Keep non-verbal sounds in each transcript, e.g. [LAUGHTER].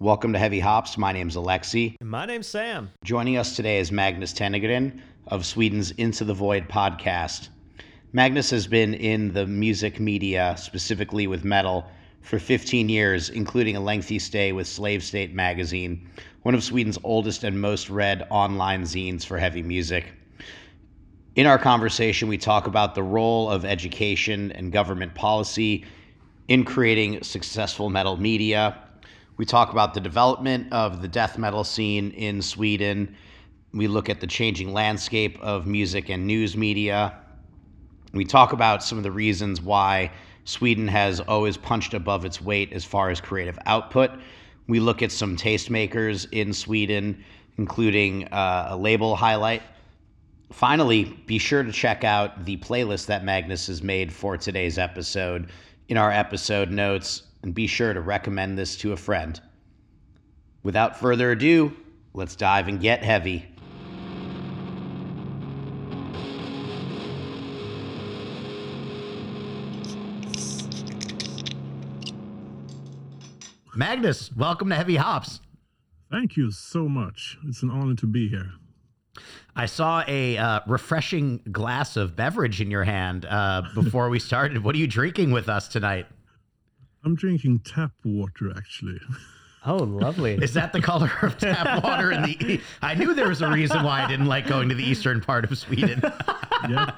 Welcome to Heavy Hops. My name's Alexi. And my name's Sam. Joining us today is Magnus Tannergren of Sweden's Into the Void podcast. Magnus has been in the music media, specifically with metal, for 15 years, including a lengthy stay with Slavestate magazine, one of Sweden's oldest and most read online zines for heavy music. In our conversation, we talk about the role of education and government policy in creating successful metal media. We talk about the development of the death metal scene in Sweden. We look at the changing landscape of music and news media. We talk about some of the reasons why Sweden has always punched above its weight as far as creative output. We look at some tastemakers in Sweden, including uh, a label highlight. Finally, be sure to check out the playlist that Magnus has made for today's episode in our episode notes, and be sure to recommend this to a friend. Without further ado, let's dive and get heavy. Magnus, welcome to Heavy Hops. Thank you so much. It's an honor to be here. I saw a uh, refreshing glass of beverage in your hand uh, before we started. what are you drinking with us tonight? I'm drinking tap water, actually. [LAUGHS] Oh, lovely. Is that the color of [LAUGHS] tap water in the? I knew there was a reason why I didn't like going to the eastern part of Sweden. [LAUGHS] yeah.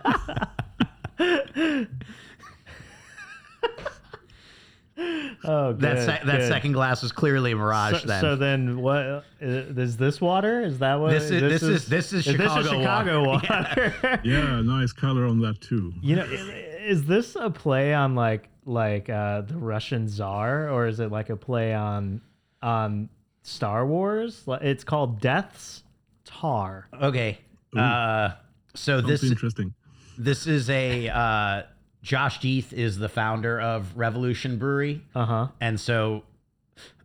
Oh, good, that se- that good. second glass was clearly a mirage. So, then so then, what uh, is this water? Is that what This is- this is- this is Chicago Chicago water. water. Yeah, nice color on that too. you know, i- is this a play on like like uh, the Russian Tsar, or is it like a play on on Star Wars? It's called Deth's Tar. okay. Uh, so Sounds this interesting. this is a uh, Josh Deth is the founder of Revolution Brewery. Uh huh. And so,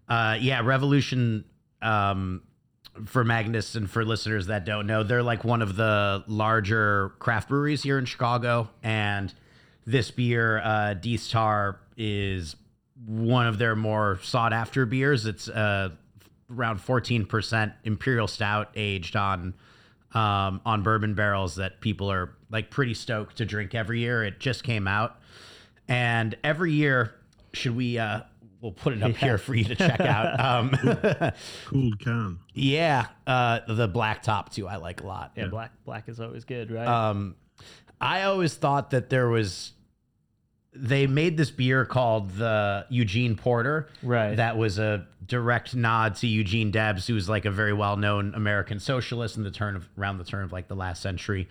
uh, yeah, Revolution, um, for Magnus and for listeners that don't know, they're like one of the larger craft breweries here in Chicago. And this beer, uh, Deth's Tar, is one of their more sought after beers. It's uh, around 14% Imperial Stout aged on. Um, on bourbon barrels that people are like pretty stoked to drink every year. It just came out, and every year, should we? Uh, we'll put it up here for you to check out. [LAUGHS] Um, [LAUGHS] Cool can. yeah, uh, the black top too. I like a lot. Yeah, black black is always good, right? Um, I always thought that there was. They made this beer called the Eugene Porter. Right. That was a direct nod to Eugene Debs, who was like a very well-known American socialist in the turn of around the turn of like the last century,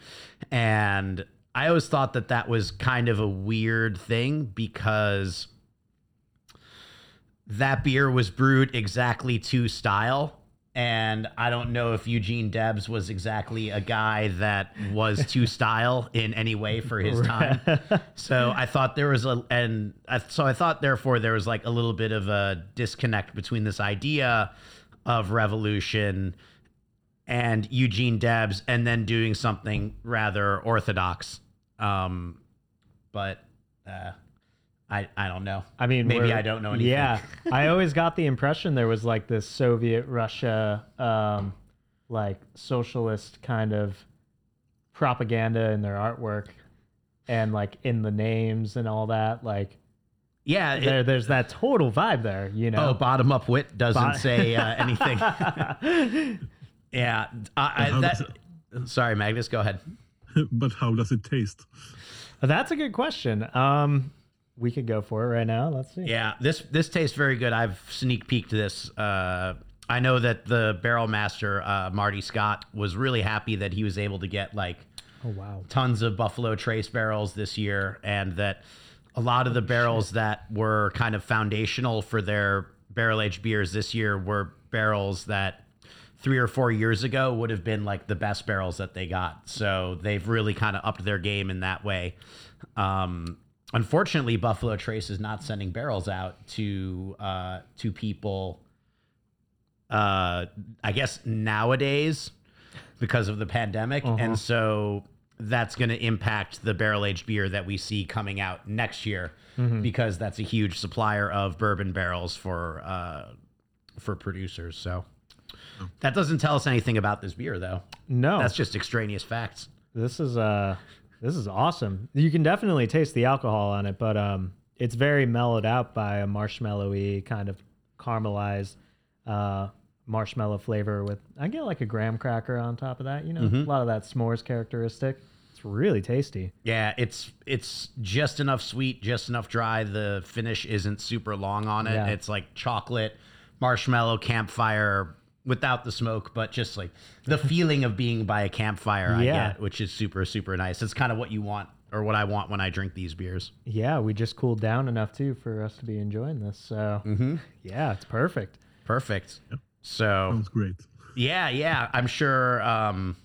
and I always thought that that was kind of a weird thing because that beer was brewed exactly to style. And I don't know if Eugene Debs was exactly a guy that was to [LAUGHS] style in any way for his time. [LAUGHS] So I thought there was a, and I, so I thought therefore there was like a little bit of a disconnect between this idea of revolution and Eugene Debs, and then doing something rather orthodox. Um, but uh, I I don't know. I mean, maybe I don't know anything. Yeah, [LAUGHS] I always got the impression there was like this Soviet Russia, um, like socialist kind of propaganda in their artwork, and like in the names and all that. Like yeah. it- there, there's that total vibe there, you oh, know. bottom up wit doesn't Bo- say uh, anything. [LAUGHS] yeah, I, I, that. does Sorry, Magnus, go ahead. [LAUGHS] but how does it taste? That's a good question. Um, we could go for it right now. Let's see. Yeah, this this tastes very good. I've sneak peeked this. Uh, I know that the barrel master uh, Marty Scott was really happy that he was able to get like Oh wow. tons of Buffalo Trace barrels this year, and that a lot of the barrels that were kind of foundational for their barrel aged beers this year were barrels that three or four years ago would have been like the best barrels that they got. So they've really kind of upped their game in that way. Um, unfortunately, Buffalo Trace is not sending barrels out to uh, to people. Uh, I guess nowadays because of the pandemic, and so that's going to impact the barrel aged beer that we see coming out next year because that's a huge supplier of bourbon barrels for uh, for producers. So that doesn't tell us anything about this beer, though. No, That's just extraneous facts. this is uh this is awesome. You can definitely taste the alcohol on it, but um, it's very mellowed out by a marshmallowy kind of caramelized uh marshmallow flavor with I get like a graham cracker on top of that. You know, Mm-hmm. a lot of that s'mores characteristic. It's really tasty. Yeah, it's it's just enough sweet, just enough dry. The finish isn't super long on it. Yeah. It's like chocolate, marshmallow, campfire without the smoke, but just like the feeling of being by a campfire I Yeah. get, which is super super nice. It's kind of what you want or what I want when I drink these beers. Yeah, we just cooled down enough too for us to be enjoying this. So Mm-hmm. yeah, it's perfect. Perfect. So Sounds great. Yeah, yeah. I'm sure. Um,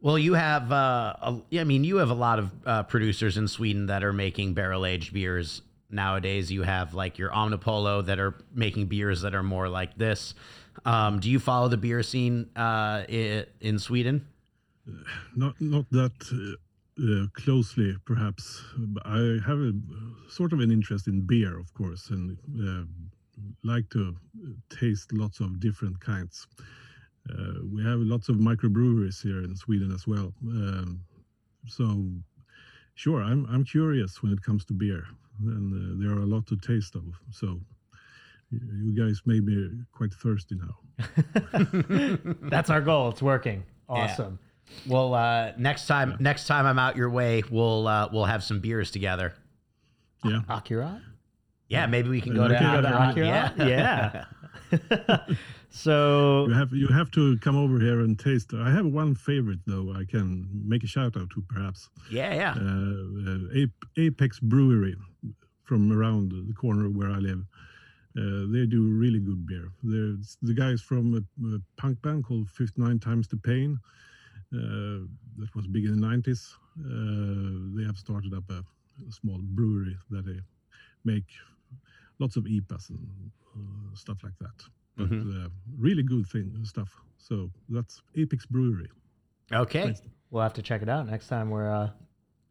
well, you have. Uh, a, yeah, I mean, you have a lot of uh, producers in Sweden that are making barrel aged beers nowadays. You have like your Omnipollo that are making beers that are more like this. Um, do you follow the beer scene uh, in Sweden? Not not that uh, uh, closely, perhaps. I have a sort of an interest in beer, of course, and uh, like to taste lots of different kinds. Uh, we have lots of microbreweries here in Sweden as well. Um, so, sure, I'm I'm curious when it comes to beer, and uh, there are a lot to taste of. So. Y- You guys made me quite thirsty now. [LAUGHS] [LAUGHS] That's our goal. It's working. Awesome. Well, uh, next time, next time I'm out your way, we'll uh, we'll have some beers together. Yeah. Akira? Yeah, maybe we can Uh, go to, we can to Akira. Akira? Yeah. [LAUGHS] so You have you have to come over here and taste. I have one favorite though. I can make a shout out to perhaps yeah, yeah. uh, uh, Apex Brewery from around the corner where I live. Uh, they do really good beer. There's the guys from a, a punk band called 59 Times the Pain. Uh, that was big in the 90s. Uh, they have started up a, a small brewery that they make lots of IPAs and uh, stuff like that. But Mhm. uh, really good thing stuff. So that's Apex Brewery. Okay. we'll have to check it out next time we're uh,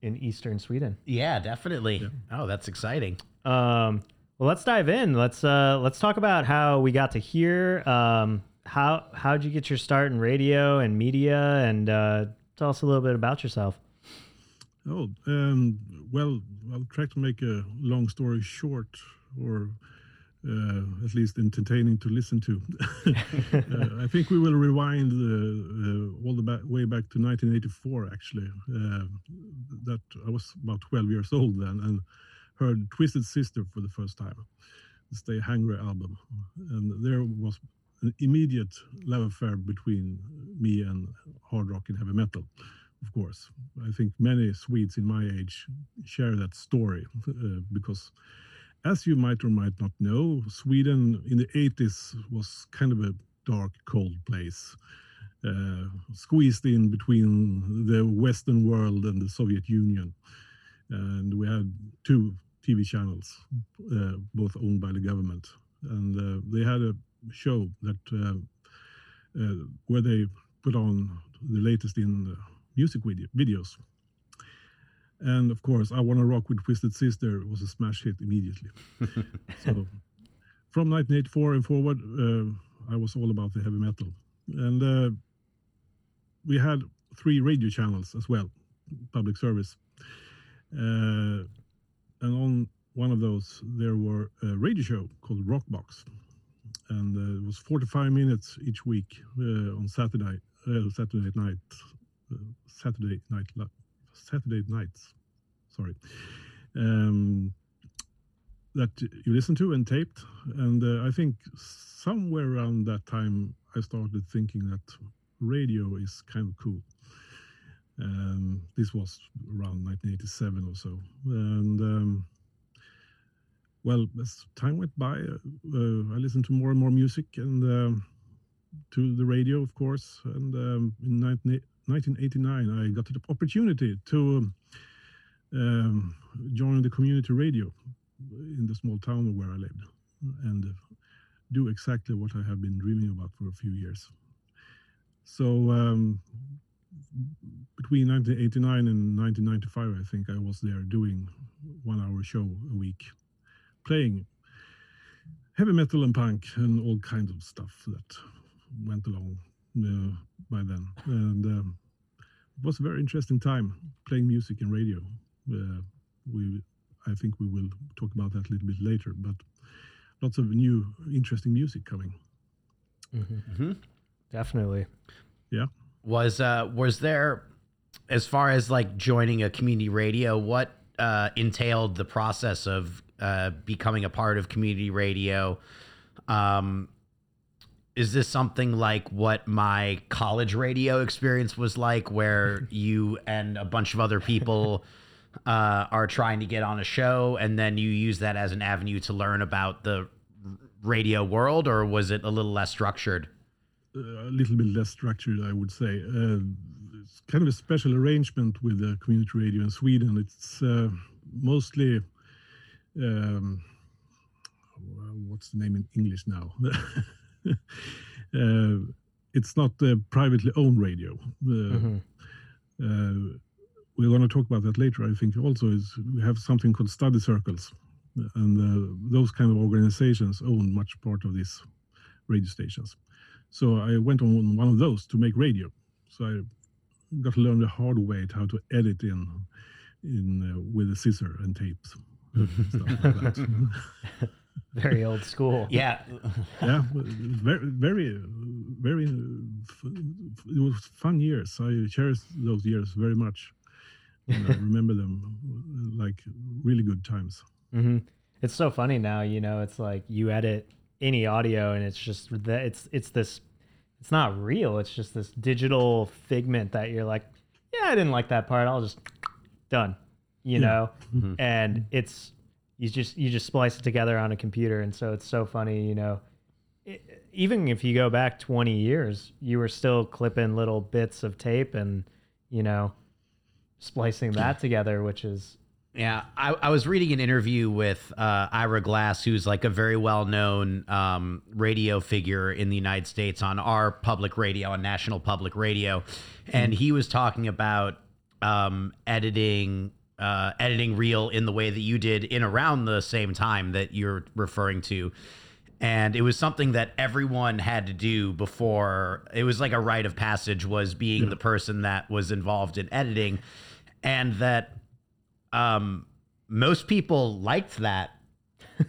in eastern Sweden. Yeah, definitely. Yeah. Oh, that's exciting. Um, well, let's dive in. Let's uh, let's talk about how we got to here. Um, how how'd you get your start in radio and media, and uh, tell us a little bit about yourself. Oh, um, well, I'll try to make a long story short, or uh, at least entertaining to listen to. [LAUGHS] uh, I think we will rewind uh, uh, all the back, way back to 1984. Actually, uh, that I was about 12 years old then, and heard Twisted Sister for the first time, It's the Hungry album, and there was an immediate love affair between me and hard rock and heavy metal of course. I think many Swedes in my age share that story uh, because, as you might or might not know, Sweden in the 80s was kind of a dark, cold place, uh, squeezed in between the Western world and the Soviet Union. And we had two TV channels, uh, both owned by the government. And uh, they had a show that uh, uh, where they put on the latest in uh, music video, videos. And of course, I Wanna Rock with Twisted Sister was a smash hit immediately. [LAUGHS] so from 1984 and forward, uh, I was all about the heavy metal. And uh, we had three radio channels as well, public service. Uh, and on one of those, there were a radio show called Rockbox. And uh, it was 45 minutes each week uh, on Saturday, uh, Saturday night, uh, Saturday night, Saturday nights. Sorry, um, that you listened to and taped, and uh, I think somewhere around that time I started thinking that radio is kind of cool. Um, this was around 1987 or so, and um, well, as time went by, uh, uh, I listened to more and more music and um, to the radio, of course. And um, in 19, 1989, I got the opportunity to um, join the community radio in the small town where I lived and do exactly what I have been dreaming about for a few years. So um, between 1989 and 1995, I think I was there doing one hour show a week, playing heavy metal and punk and all kinds of stuff that went along uh, by then. And um, it was a very interesting time playing music in radio. Uh, we, I think we will talk about that a little bit later, but lots of new, interesting music coming. Mm-hmm. Definitely. Yeah. Was uh was there as far as like joining a community radio, what uh entailed the process of uh becoming a part of community radio? Um is this something like what my college radio experience was like where [LAUGHS] you and a bunch of other people uh, are trying to get on a show and then you use that as an avenue to learn about the radio world or was it a little less structured a little bit less structured, I would say. Uh, it's kind of a special arrangement with the community radio in Sweden. It's uh, mostly um, what's the name in English now? [LAUGHS] uh, it's not a privately owned radio. Mm-hmm. we're going to talk about that later. I think also is we have something called study circles, and uh, those kind of organizations own much part of these radio stations. So I went on one of those to make radio. So I got to learn the hard way how to edit in in uh, with a scissor and tapes. like [LAUGHS] very old school. Yeah. yeah. Very, very, very. It was fun years. I cherish those years very much. And I remember them like really good times. Mm-hmm. It's so funny now. You know, it's like you edit any audio and it's just that it's it's this it's not real it's just this digital figment that you're like yeah i didn't like that part i'll just done you yeah. know mm-hmm. and it's you just you just splice it together on a computer and so it's so funny you know it, even if you go back 20 years you were still clipping little bits of tape and you know splicing that [LAUGHS] together which is yeah, I, I, was reading an interview with uh, Ira Glass, who's like a very well known um, radio figure in the United States on our public radio, on national public radio. And he was talking about um, editing. Uh, editing reel in the way that you did in around the same time that you're referring to and it was something that everyone had to do before it was like a rite of passage was being yeah. the person that was involved in editing and that um, most people liked that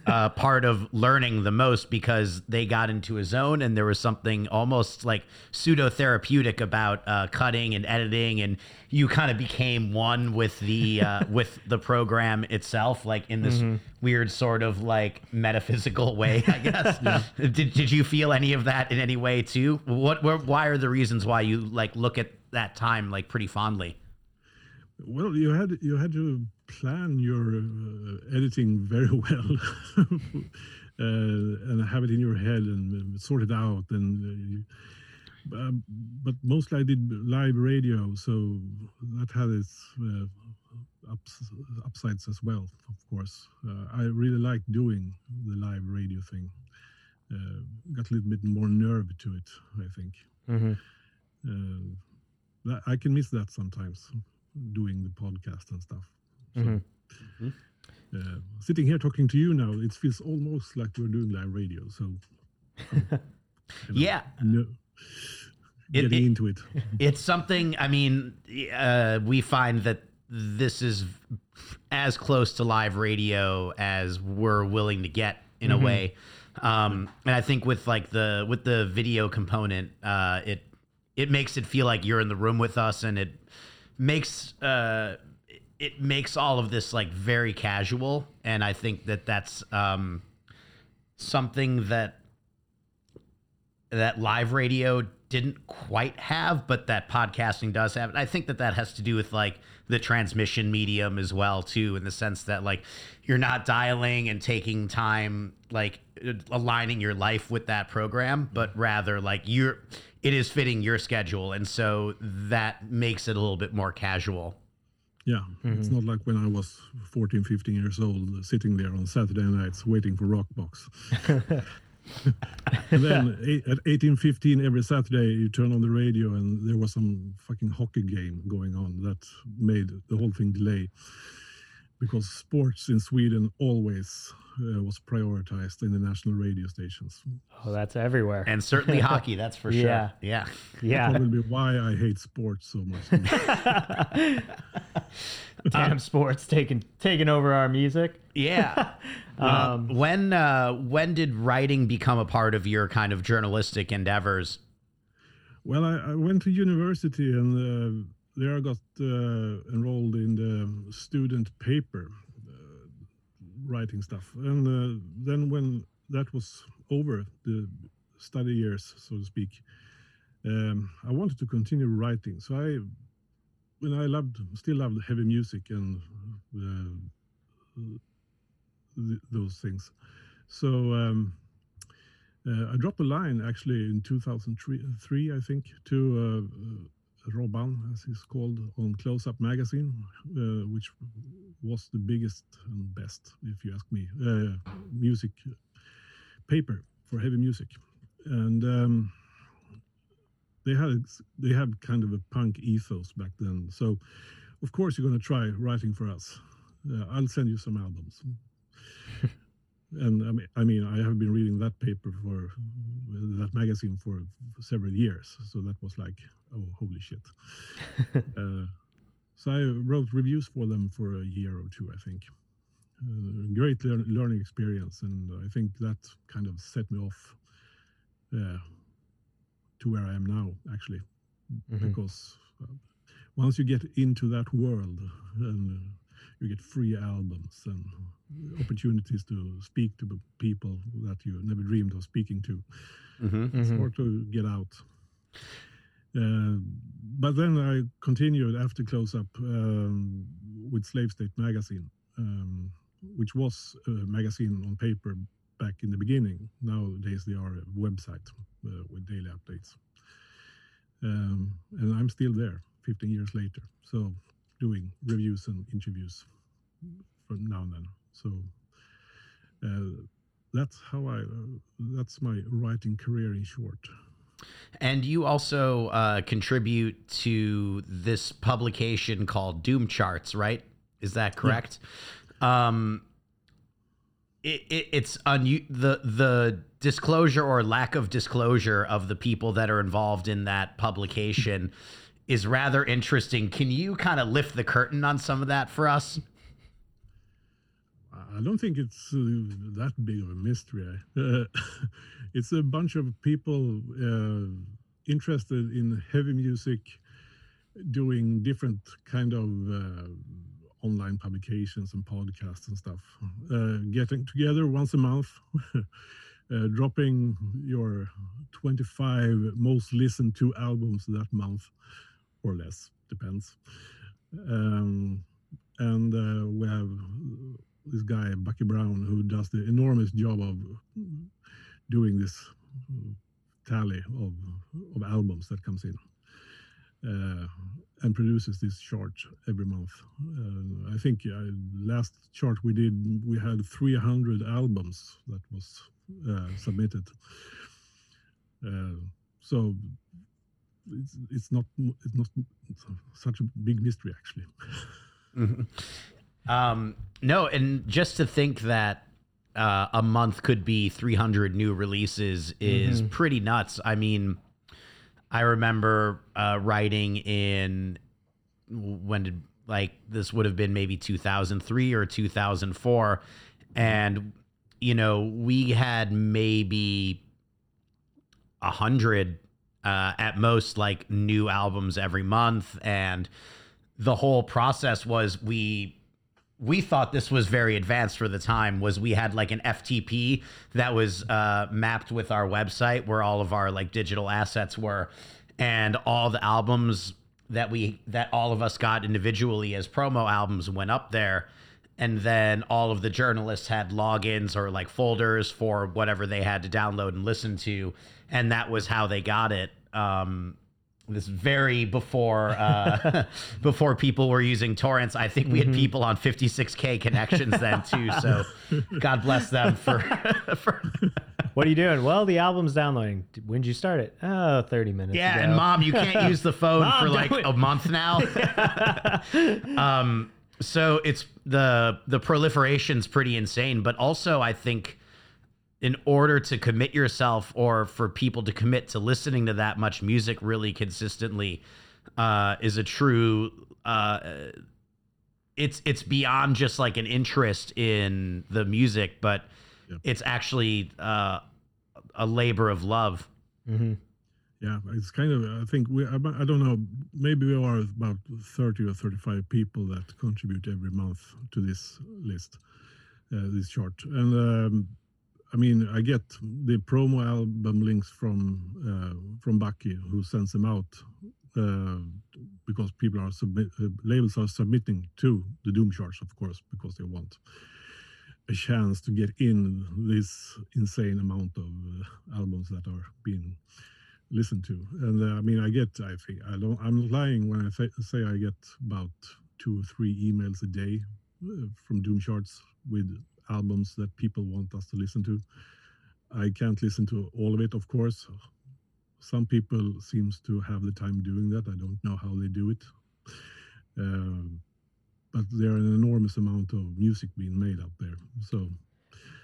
uh, [LAUGHS] part of learning the most because they got into a zone and there was something almost like pseudo therapeutic about uh, cutting and editing and you kind of became one with the uh, [LAUGHS] with the program itself like in this mm-hmm. weird sort of like metaphysical way I guess [LAUGHS] yeah. did, did you feel any of that in any way too what why are the reasons why you like look at that time like pretty fondly well, you had you had to plan your uh, editing very [LAUGHS] well, uh, and have it in your head and sort it out. And uh, um, but mostly I did live radio, so that had its uh, ups, upsides as well. Of course, uh, I really like doing the live radio thing. Uh, got a little bit more nerve to it, I think. Mm-hmm. I can miss that sometimes doing the podcast and stuff. So, mm-hmm. Uh, sitting here talking to you now, it feels almost like we're doing live radio. So, [LAUGHS] yeah. No, getting it, it, into it. [LAUGHS] It's something, I mean, uh, we find that this is as close to live radio as we're willing to get in mm-hmm. a way. Um, and I think with like the with the video component, uh, it it makes it feel like you're in the room with us, and it makes uh, it makes all of this like very casual, and I think that that's um, something that that live radio didn't quite have, but that podcasting does have. And I think that that has to do with like the transmission medium as well, too, in the sense that like you're not dialing and taking time, like aligning your life with that program, but rather like you're it is fitting your schedule, and so that makes it a little bit more casual. Yeah, mm-hmm. it's not like when I was 14, 15 years old, sitting there on Saturday nights waiting for Rockbox. [LAUGHS] and then at 1815 every Saturday you turn on the radio and there was some fucking hockey game going on that made the whole thing delay. Because sports in Sweden always uh, was prioritized in the national radio stations. Oh, that's everywhere. And certainly [LAUGHS] hockey, that's for sure. Yeah. Yeah. yeah. Probably why I hate sports so much. [LAUGHS] [LAUGHS] Damn sports taking taking over our music. Yeah. Uh, when uh, when did writing become a part of your kind of journalistic endeavors? well, I, I went to university and uh, there I got uh, enrolled in the student paper, uh, writing stuff. And uh, then when that was over, the study years, so to speak, um, I wanted to continue writing. So I, when I loved, still loved heavy music and uh, th- those things. So um, uh, I dropped a line actually in 2003, I think, to uh, Robban, as he's called, on Close Up Magazine, uh, which was the biggest and best, if you ask me, uh, music paper for heavy music. And um, they had they had kind of a punk ethos back then. So, of course, you're going to try writing for us. Uh, I'll send you some albums. And I mean, I mean, I have been reading that paper for that magazine for, several years. So that was like, oh, holy shit. [LAUGHS] uh, so I wrote reviews for them for a year or two, I think. Uh, great lear- learning experience, and I think that kind of set me off uh, to where I am now, actually, Mhm. because uh, once you get into that world, and you get free albums and opportunities to speak to people that you never dreamed of speaking to. Mm-hmm. It's Mhm. hard to get out. Uh, but then I continued after Close Up um, with Slavestate magazine, um, which was a magazine on paper back in the beginning. Nowadays they are a website uh, with daily updates. Um, and I'm still there 15 years later. So doing reviews and interviews from now and then. So uh, that's how I, uh, that's my writing career in short. And you also uh, contribute to this publication called Doom Charts, right? Is that correct? Um, it, it, it's un- the the disclosure or lack of disclosure of the people that are involved in that publication is rather interesting. Can you kind of lift the curtain on some of that for us? I don't think it's uh, that big of a mystery. Uh, [LAUGHS] it's a bunch of people uh, interested in heavy music, doing different kind of uh, online publications and podcasts and stuff. Uh, getting together once a month, [LAUGHS] uh, dropping your 25 most listened to albums that month, or less, depends. Um, and uh, we have this guy Bucky Brown who does the enormous job of doing this tally of of albums that comes in uh, and produces this chart every month. Uh, I think uh, last chart we did we had 300 albums that was uh, submitted. Uh, so it's, it's not it's not such a big mystery actually. Um, no, and just to think that uh, a month could be 300 new releases is pretty nuts. I mean, I remember uh, writing in when did like this would have been maybe 2003 or 2004, and you know we had maybe a hundred uh, at most like new albums every month, and the whole process was we we thought this was very advanced for the time was we had like an ftp that was uh, mapped with our website where all of our like digital assets were. And all the albums that we that all of us got individually as promo albums went up there and then all of the journalists had logins or like folders for whatever they had to download and listen to and that was how they got it um, this very before uh, [LAUGHS] before people were using torrents. I think we had people on 56k connections then too. So [LAUGHS] God bless them for [LAUGHS] for What are you doing? Well, the album's downloading. When did you start it? Oh, 30 minutes yeah. ago. And mom, you can't use the phone Mom, for like a month now. um, So it's the the proliferation's pretty insane, but also I think in order to commit yourself or for people to commit to listening to that much music really consistently uh, is a true uh, it's it's beyond just like an interest in the music, but yeah. it's actually uh, a labor of love. Mm-hmm. Yeah, it's kind of. I think we. I, don't know. Maybe we are about thirty or thirty-five people that contribute every month to this list, uh, this chart, and um, I mean, I get the promo album links from uh, from Bucky, who sends them out uh, because people are submit uh, labels are submitting to the Doom charts, of course, because they want a chance to get in this insane amount of uh, albums that are being listened to. And uh, I mean, I get, I think, I don't, I'm lying when I th- say I get about two or three emails a day uh, from Doom charts with albums that people want us to listen to. I can't listen to all of it, of course. Some people seems to have the time doing that. I don't know how they do it. Uh, but there are an enormous amount of music being made out there. So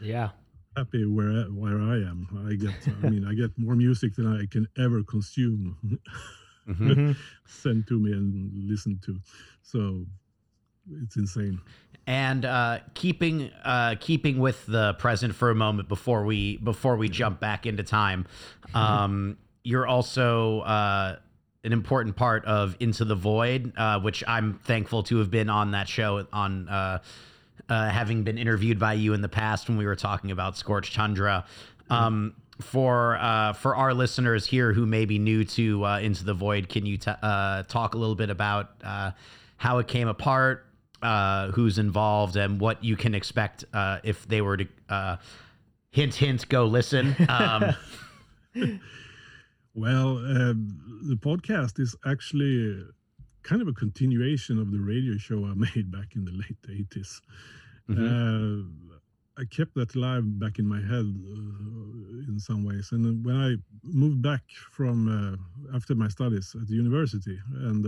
yeah, happy where where I am. I get I mean I get more music than I can ever consume. mm-hmm. [LAUGHS] sent to me and listen to. So it's insane. And uh, keeping uh, keeping with the present for a moment before we before we jump back into time, um, [LAUGHS] you're also uh, an important part of Into the Void, uh, which I'm thankful to have been on that show on. Uh, uh, having been interviewed by you in the past when we were talking about Scorched Tundra, um, for for our listeners here who may be new to Into the Void, can you t- talk a little bit about how it came apart, uh, who's involved and what you can expect uh, if they were to uh, hint hint go listen? Um, [LAUGHS] well um, the podcast is actually kind of a continuation of the radio show i [LAUGHS] made back in the late 80s mm-hmm. Uh, i kept that live back in my head uh, in some ways and when i moved back from uh, after my studies at the university and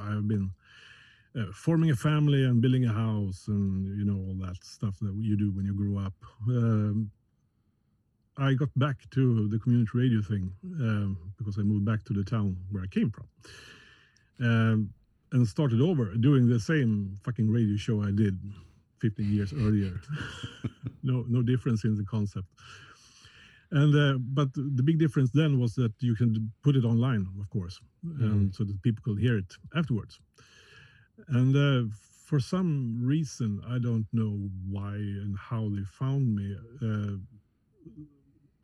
i have been uh, forming a family and building a house and you know all that stuff that you do when you grow up. Um, I got back to the community radio thing um, because I moved back to the town where I came from, um, and started over doing the same fucking radio show I did 15 years earlier. [LAUGHS] no, no difference in the concept. And uh, but the big difference then was that you can put it online, of course, mm. so that people could hear it afterwards. And uh, for some reason, I don't know why and how they found me. Uh,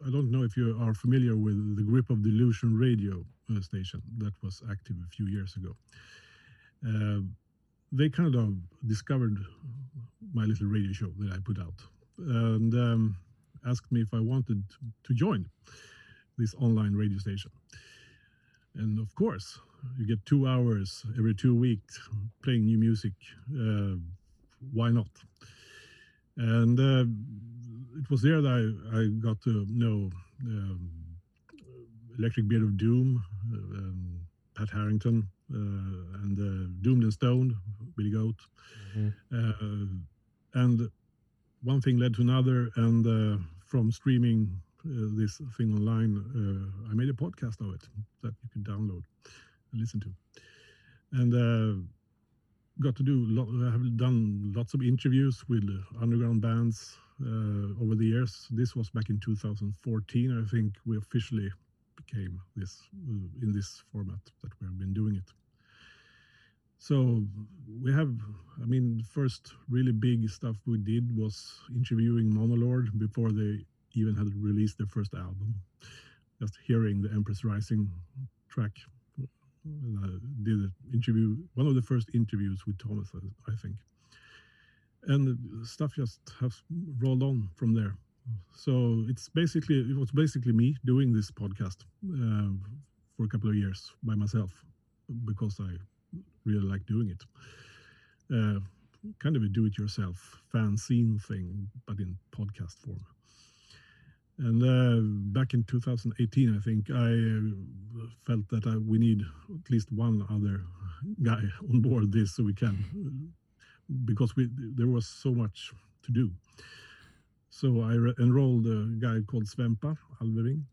I don't know if you are familiar with the Grip of Delusion radio station that was active a few years ago. Uh, they kind of discovered my little radio show that I put out and um, asked me if I wanted to join this online radio station. And of course, you get two hours every two weeks playing new music. Uh, why not? And uh, it was there that I, I got to know um, Electric Beard of Doom, uh, um, Pat Harrington, uh, and uh, Doomed and Stoned, Billy Goat. Mm-hmm. Uh, and one thing led to another, and from streaming this thing online, I made a podcast of it that you can download and listen to, and uh, got to do. I have done lots of interviews with underground bands uh, over the years. This was back in 2014. I think we officially became this uh, in this format that we have been doing it. So we have, I mean, the first really big stuff we did was interviewing Monolord before they even had released their first album. Just hearing the Empress Rising track and I did an interview, one of the first interviews with Thomas, I think. And stuff just has rolled on from there. So it's basically, it was basically me doing this podcast uh, for a couple of years by myself because I really like doing it. Uh, kind of a do-it-yourself fanzine thing, but in podcast form. And uh, back in 2018, I think I uh, felt that uh, we need at least one other guy [LAUGHS] on board this so we can because we there was so much to do. So I enrolled a guy called Svempa Alvering.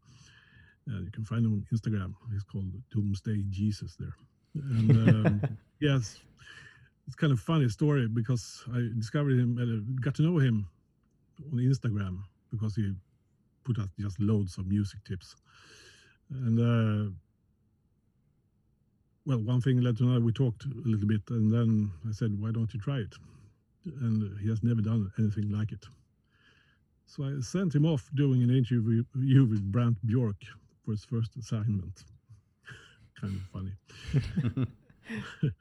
Uh, you can find him on Instagram. He's called Doomsday Jesus there. And um, [LAUGHS] yes, it's kind of funny story because I discovered him, uh, got to know him on Instagram because he put out just loads of music tips. And uh, well, one thing led to another. We talked a little bit, and then I said, "Why don't you try it?" And he has never done anything like it. So I sent him off doing an interview with Brant Bjork for his first assignment. [LAUGHS] kind of funny. [LAUGHS]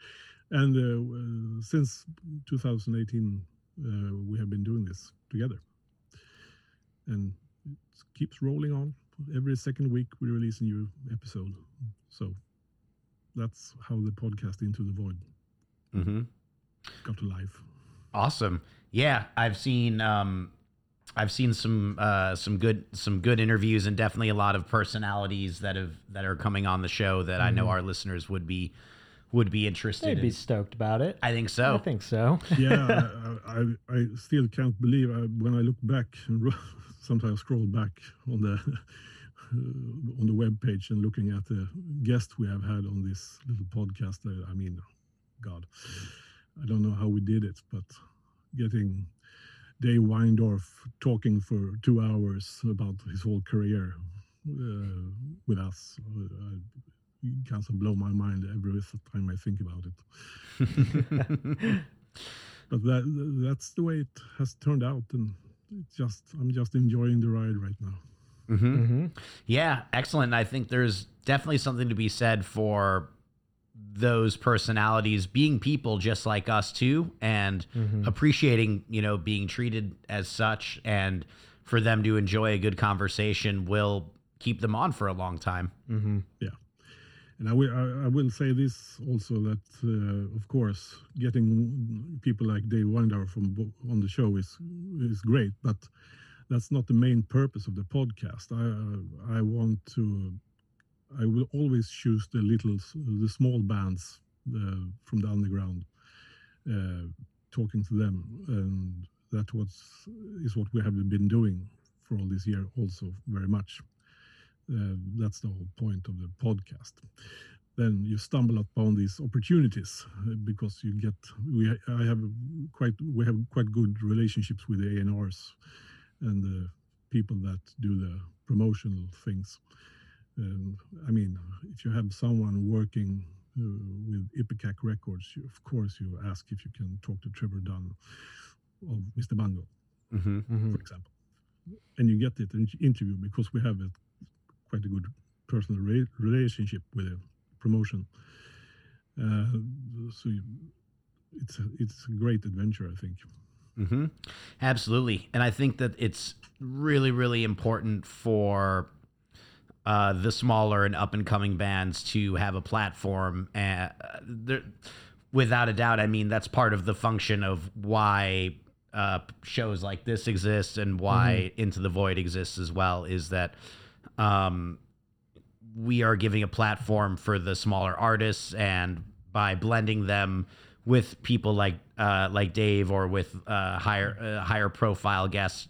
and uh, since 2018, uh, we have been doing this together, and it keeps rolling on. Every second week, we release a new episode. So that's how the podcast Into the Void Mm-hmm. got to life. Awesome. Yeah, I've seen um I've seen some uh some good some good interviews and definitely a lot of personalities that have that are coming on the show that I know our listeners would be would be interested They'd in. be stoked about it. I think so. I think so. [LAUGHS] yeah, I, I, I still can't believe I, when I look back and [LAUGHS] sometimes scroll back on the [LAUGHS] on the web page and looking at the guests we have had on this little podcast. uh, I mean, God, I don't know how we did it, but getting Dave Wyndorf talking for two hours about his whole career uh, with us. Uh, it kind of blow my mind every time I think about it [LAUGHS] but that that's the way it has turned out and it's just i'm just enjoying the ride right now hmm hmm Yeah, excellent. I think there's definitely something to be said for those personalities being people just like us too and Mhm. appreciating, you know, being treated as such and for them to enjoy a good conversation will keep them on for a long time. hmm yeah and i will I, will say this also that uh, of course getting people like dave Wyndorf from on the show is is great but that's not the main purpose of the podcast i uh, i want to i will always choose the little the small bands uh, from the underground uh, talking to them. And that what's is what we have been doing for all this year also very much. Uh, that's the whole point of the podcast. Then you stumble upon these opportunities uh, because you get we i have quite we have quite good relationships with the A&Rs and the people that do the promotional things and i mean if you have someone working uh, with ipecac records you, of course you ask if you can talk to trevor dunn of mr bungle Mm-hmm. hmm for example and you get it in interview because we have a quite a good personal re- relationship with the promotion uh, so you, it's a, it's a great adventure i think hmm Absolutely. And I think that it's really, really important for uh, the smaller and up and coming bands to have a platform. And there, without a doubt, I mean, that's part of the function of why uh, shows like this exist and why Into the Void exists as well is that um, we are giving a platform for the smaller artists and by blending them with people like uh, like Dave or with uh, higher uh, higher profile guests.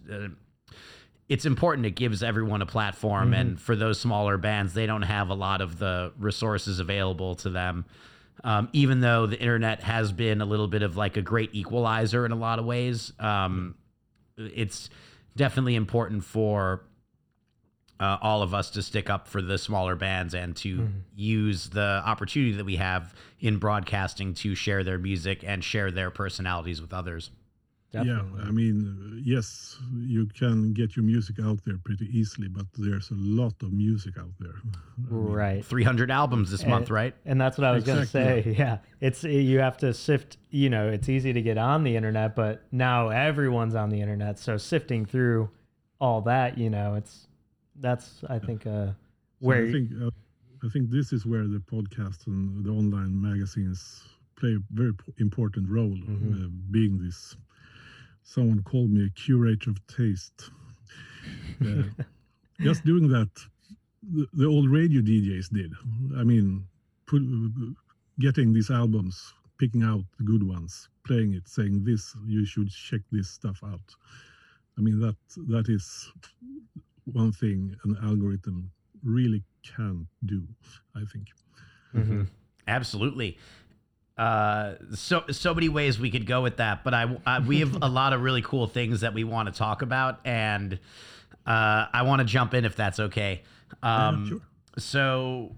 It's important. It gives everyone a platform, and for those smaller bands, they don't have a lot of the resources available to them. Um, even though the internet has been a little bit of like a great equalizer in a lot of ways, um, it's definitely important for uh, all of us to stick up for the smaller bands and to use the opportunity that we have in broadcasting to share their music and share their personalities with others. Definitely. yeah i mean uh, yes you can get your music out there pretty easily but there's a lot of music out there [LAUGHS] I mean, right. 300 albums this month, right? And that's what I was Exactly. going to say. [LAUGHS] Yeah. It's you have to sift, you know, it's easy to get on the internet, but now everyone's on the internet. So sifting through all that, you know, it's that's I think uh So where I think uh, I think this is where the podcast and the online magazines play a very important role. Mhm. Uh, being this, someone called me a curator of taste. [LAUGHS] Uh, just doing that, the, the old radio DJs did. I mean, put, getting these albums picking out the good ones, playing it, saying this, you should check this stuff out. I mean that that is one thing an algorithm really can't do. I think. Mm-hmm. Absolutely. Uh, so so many ways we could go with that, but I, I we have a lot of really cool things that we want to talk about, and uh, I want to jump in if that's okay. Um, sure. So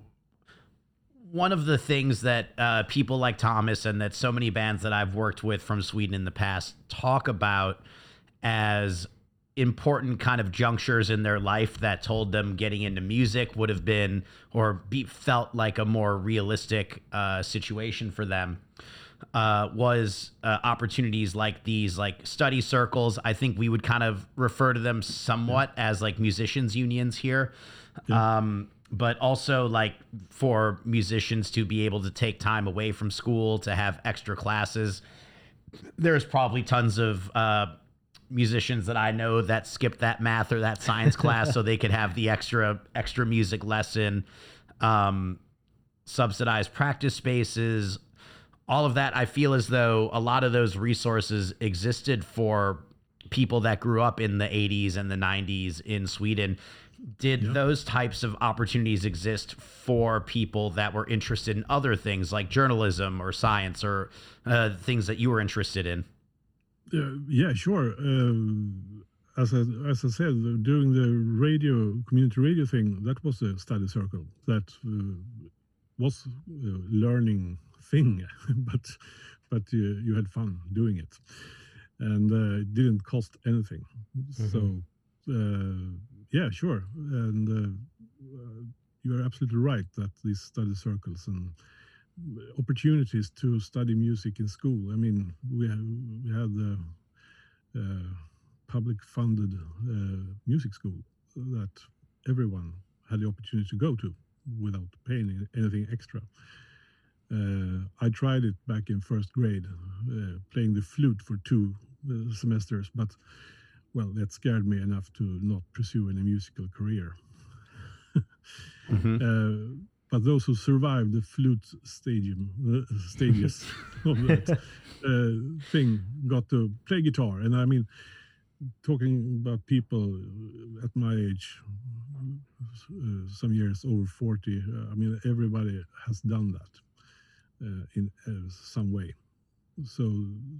one of the things that uh, people like Thomas and that so many bands that I've worked with from Sweden in the past talk about as important kind of junctures in their life that told them getting into music would have been or be felt like a more realistic uh, situation for them uh, was uh, opportunities like these like study circles i think we would kind of refer to them somewhat yeah. as like musicians unions here yeah. um, but also like for musicians to be able to take time away from school to have extra classes there's probably tons of uh, musicians that I know that skipped that math or that science class so they could have the extra extra music lesson, um, subsidized practice spaces, all of that. I feel as though a lot of those resources existed for people that grew up in the 80s and the 90s in Sweden. Did yep. those types of opportunities exist for people that were interested in other things like journalism or science or uh, things that you were interested in? Uh, yeah, sure. Um, as I, as I said, during the radio community radio thing, that was a study circle that uh, was a learning thing, [LAUGHS] but but you, you had fun doing it, and uh, it didn't cost anything. Mm-hmm. So uh, yeah, sure, and uh, uh, you are absolutely right that these study circles and opportunities to study music in school. I mean, we have, we had the uh, public funded uh, music school that everyone had the opportunity to go to without paying anything extra. Uh, I tried it back in first grade, uh, playing the flute for two uh, semesters, but well, that scared me enough to not pursue any musical career. [LAUGHS] mm-hmm. But those who survived the flute stadium uh, stages [LAUGHS] of that uh, thing got to play guitar. And i mean talking about people at my age uh, some years over 40 uh, i mean everybody has done that uh, in uh, some way. So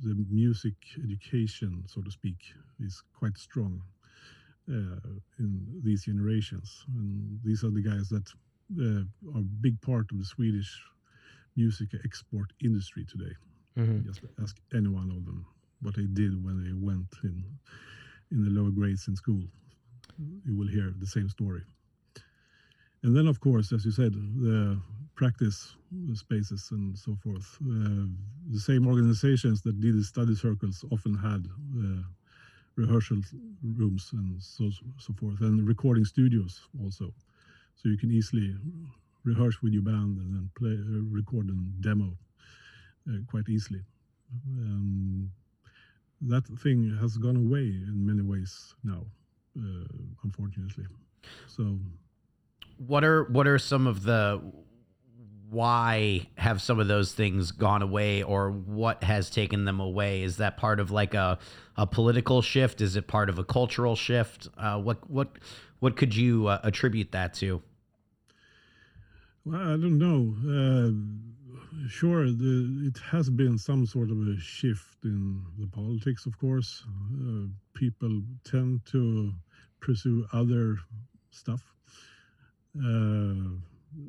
the music education so to speak is quite strong in these generations. And these are the guys that uh, are a big part of the Swedish music export industry today. Mm-hmm. Just ask any one of them what they did when they went in in the lower grades in school. You will hear the same story. And then, of course, as you said, the practice spaces and so forth. Uh, the same organizations that did the study circles often had uh, rehearsal rooms and so so forth, and recording studios also so you can easily rehearse with your band and then play, uh, record and demo uh, quite easily. Um, that thing has gone away in many ways now, uh, unfortunately. So, what are what are some of the why have some of those things gone away or what has taken them away is that part of like a, a political shift is it part of a cultural shift uh, what what what could you uh, attribute that to? Well, I don't know. Uh, sure, the, it has been some sort of a shift in the politics, of course. Uh, people tend to pursue other stuff, uh,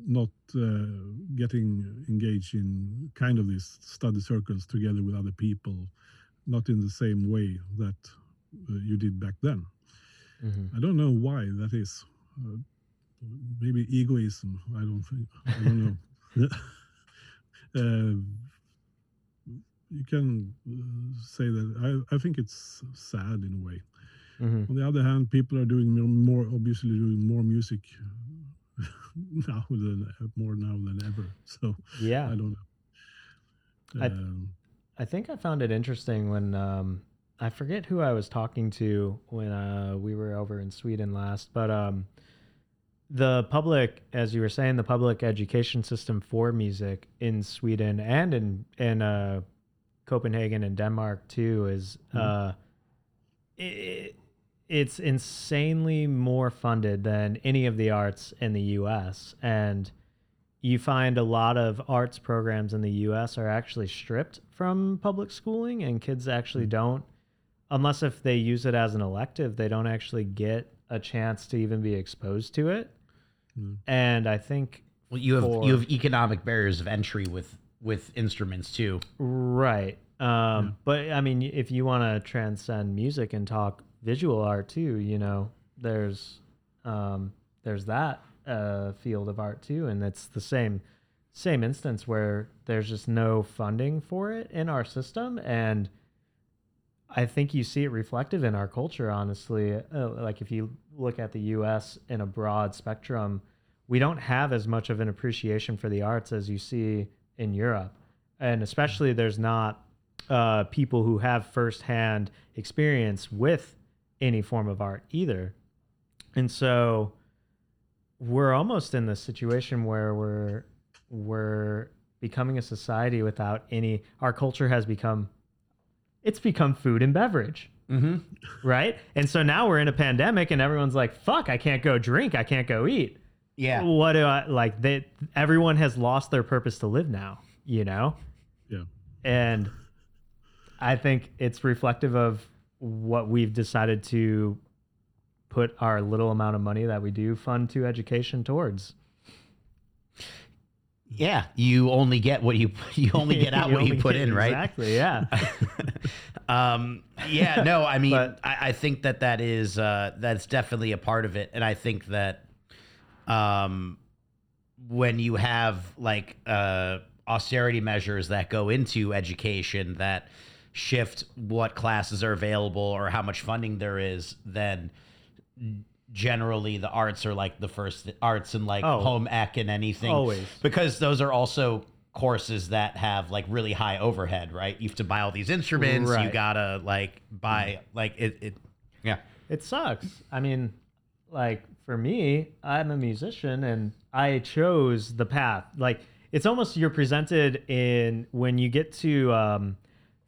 not uh, getting engaged in kind of these study circles together with other people, not in the same way that uh, you did back then. Mm-hmm. I don't know why that is. Uh, maybe egoism. I don't think. I don't know. [LAUGHS] uh, you can uh, say that. I, I think it's sad in a way. Mm-hmm. On the other hand, people are doing more, obviously doing more music [LAUGHS] now than more now than ever. So yeah, I don't know. I, um, I think I found it interesting when um, I forget who I was talking to when uh, we were over in Sweden last, but um, the public, as you were saying, the public education system for music in Sweden and in in uh, Copenhagen and Denmark too is uh, it, it's insanely more funded than any of the arts in the U.S. and you find a lot of arts programs in the US are actually stripped from public schooling and kids actually don't unless if they use it as an elective they don't actually get a chance to even be exposed to it. And i think Well, you have For- you have economic barriers of entry with with instruments too. right. Um, but i mean if you want to transcend music and talk visual art too you know there's um, there's that uh, field of art too. And it's the same same instance where there's just no funding for it in our system. And i think you see it reflective in our culture honestly. Uh, like if you look at the us in a broad spectrum we don't have as much of an appreciation for the arts as you see in europe. And especially there's not uh, people who have firsthand experience with any form of art either. And so we're almost in this situation where we're we're becoming a society without any our culture has become it's become food and beverage Mm-hmm. right and so now we're in a pandemic and everyone's like fuck i can't go drink i can't go eat Yeah. what do i like they everyone has lost their purpose to live now you know Yeah. and I think it's reflective of what we've decided to put our little amount of money that we do fund to education towards. Yeah. You only get what you [LAUGHS] you only get out [LAUGHS] what you put in, right? Exactly. Yeah. [LAUGHS] um, yeah, no, I mean, But- I, I think that that is uh, that's definitely a part of it, and I think that um, when you have like uh, austerity measures that go into education that shift what classes are available or how much funding there is, then generally the arts are like the first arts and like Oh. home ec and anything Always. because those are also courses that have like really high overhead right you have to buy all these instruments you gotta like buy like it, it yeah It sucks. I mean, like for me, I'm a musician and I chose the path. Like it's almost you're presented in when you get to um,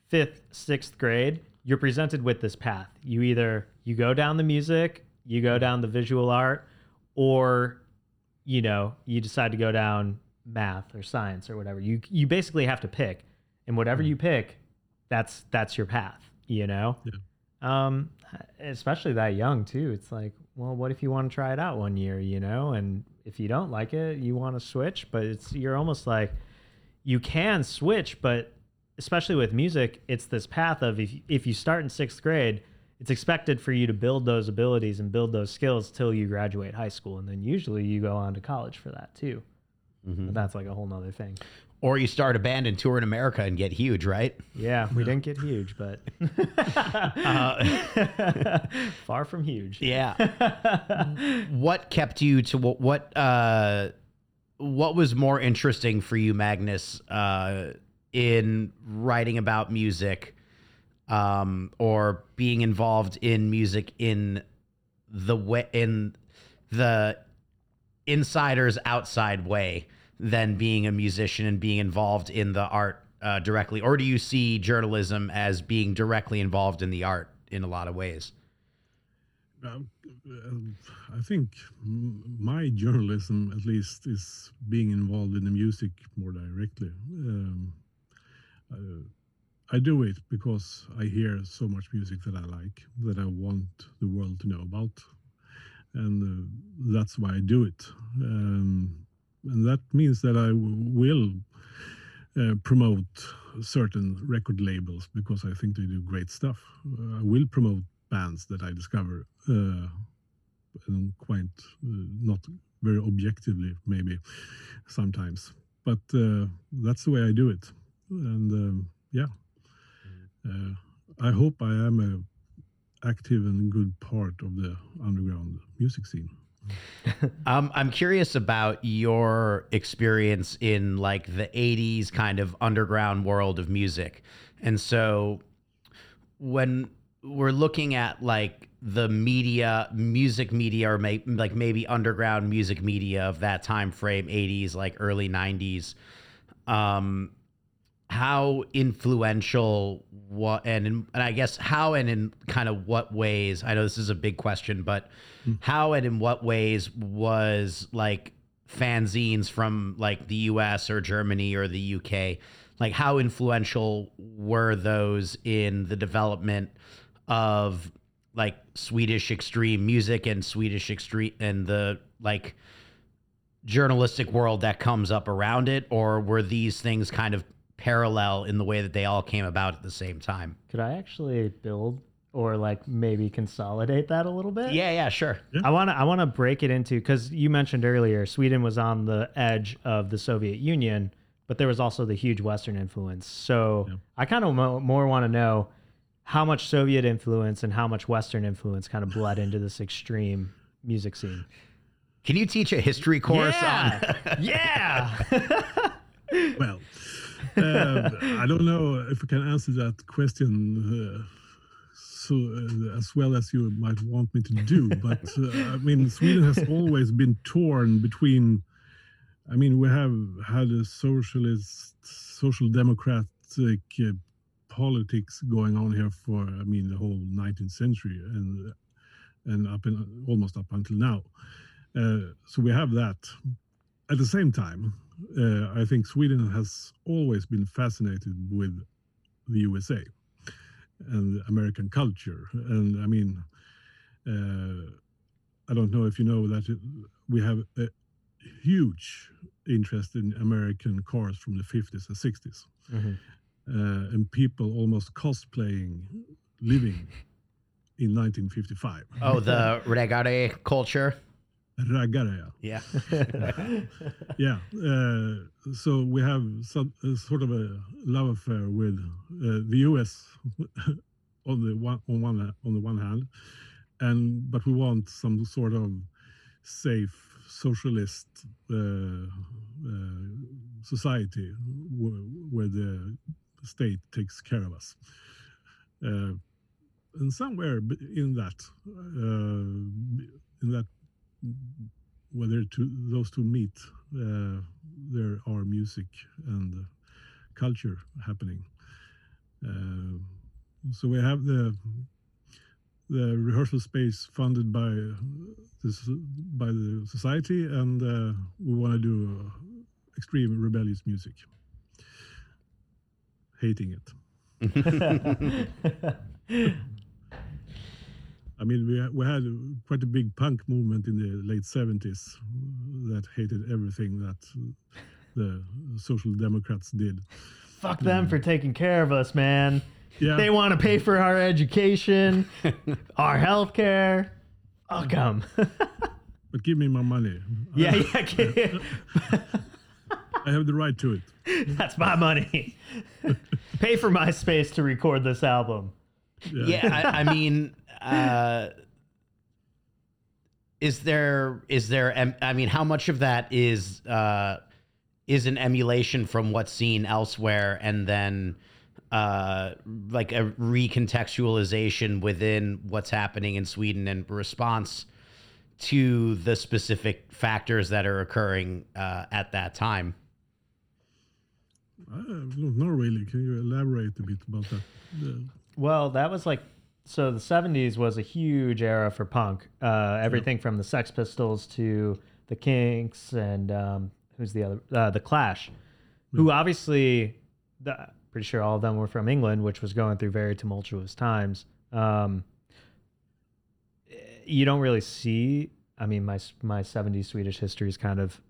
fifth, sixth grade, you're presented with this path. You either you go down the music, you go down the visual art, or you know you decide to go down math or science or whatever. You you basically have to pick, and whatever you pick, that's that's your path. You know um especially that young too it's like well what if you want to try it out one year you know and if you don't like it you want to switch but it's you're almost like you can switch but especially with music it's this path of if, if you start in sixth grade it's expected for you to build those abilities and build those skills till you graduate high school. And then usually you go on to college for that too. But that's like a whole nother thing. Or you start a band and tour in america and get huge right? Yeah. We didn't get huge but [LAUGHS] far from huge. Yeah. [LAUGHS] What kept you to what what uh what was more interesting for you magnus uh in writing about music um or being involved in music in the way in the insider's outside way than being a musician and being involved in the art uh, directly or do you see journalism as being directly involved in the art in a lot of ways Um, I think my journalism, at least, is being involved in the music more directly. Um, uh, I do it because I hear so much music that I like, that I want the world to know about. And uh, that's why I do it. Um, and that means that I will uh, promote certain record labels because I think they do great stuff. Uh, I will promote bands that I discover uh, and quite uh, not very objectively, maybe sometimes. But uh, that's the way I do it. And um, yeah, uh, I hope I am a active and good part of the underground music scene. [LAUGHS] Um, I'm curious about your experience in like the 80s kind of underground world of music. And so when we're looking at like the media, music media, or may, like maybe underground music media of that time frame, 80s, like early 90s. Um, how influential what and in, and I guess how and in kind of what ways I know this is a big question but mm. how and in what ways was like fanzines from like the US or Germany or the UK like how influential were those in the development of like Swedish extreme music and Swedish extreme and the like journalistic world that comes up around it or were these things kind of parallel in the way that they all came about at the same time. Could I actually build or like maybe consolidate that a little bit? Yeah, yeah, sure. Yeah. I want to I want to break it into cuz you mentioned earlier Sweden was on the edge of the Soviet Union, but there was also the huge western influence. So, yeah. I kind of mo- more want to know how much Soviet influence and how much western influence kind of bled into this extreme music scene. Can you teach a history course yeah. on Yeah. [LAUGHS] [LAUGHS] well, I don't know if I can answer that question uh, so uh, as well as you might want me to do. [LAUGHS] But uh, I mean, Sweden has always been torn between. I mean, we have had a socialist, social democratic uh, politics going on here for I mean the whole 19th century and and up in almost up until now. Uh, so we have that. At the same time, uh, I think Sweden has always been fascinated with the USA and American culture. And I mean, uh, I don't know if you know that we have a huge interest in American cars from the 50s and 60s. Mm-hmm. Uh, and people almost cosplaying living in 1955. Oh, the [LAUGHS] reggae culture? Raggare. Yeah. [LAUGHS] yeah. Uh, so we have some uh, sort of a love affair with uh, the U.S. [LAUGHS] on the one on one on the one hand, and but we want some sort of safe socialist uh, uh, society where the state takes care of us. Uh, and somewhere in that, in that whether to, those two meet, uh, there are music and culture happening. Uh, so we have the the rehearsal space funded by this by the society, and uh, we want to do extreme rebellious music. Hating it. [LAUGHS] [LAUGHS] I mean, we, we had quite a big punk movement in the late 70s that hated everything that the Social Democrats did. Fuck them mm. for taking care of us, man. Yeah. They want to pay for our education, [LAUGHS] our health care. Fuck them. [LAUGHS] but give me my money. [LAUGHS] Yeah, yeah. I have the right to it. That's my money. pay for my space to record this album. Yeah, yeah I, I mean, uh, is there is there I mean how much of that is uh, is an emulation from what's seen elsewhere and then uh, like a recontextualization within what's happening in Sweden in response to the specific factors that are occurring uh, at that time? Don't know really. Can you elaborate a bit about that? The... Well, that was like so the 70s was a huge era for punk. Uh, everything from the Sex Pistols to the Kinks and um, who's the other? Uh, the Clash, who obviously, the, pretty sure all of them were from England, which was going through very tumultuous times. Um, you don't really see. I mean, my my 70s Swedish history is kind of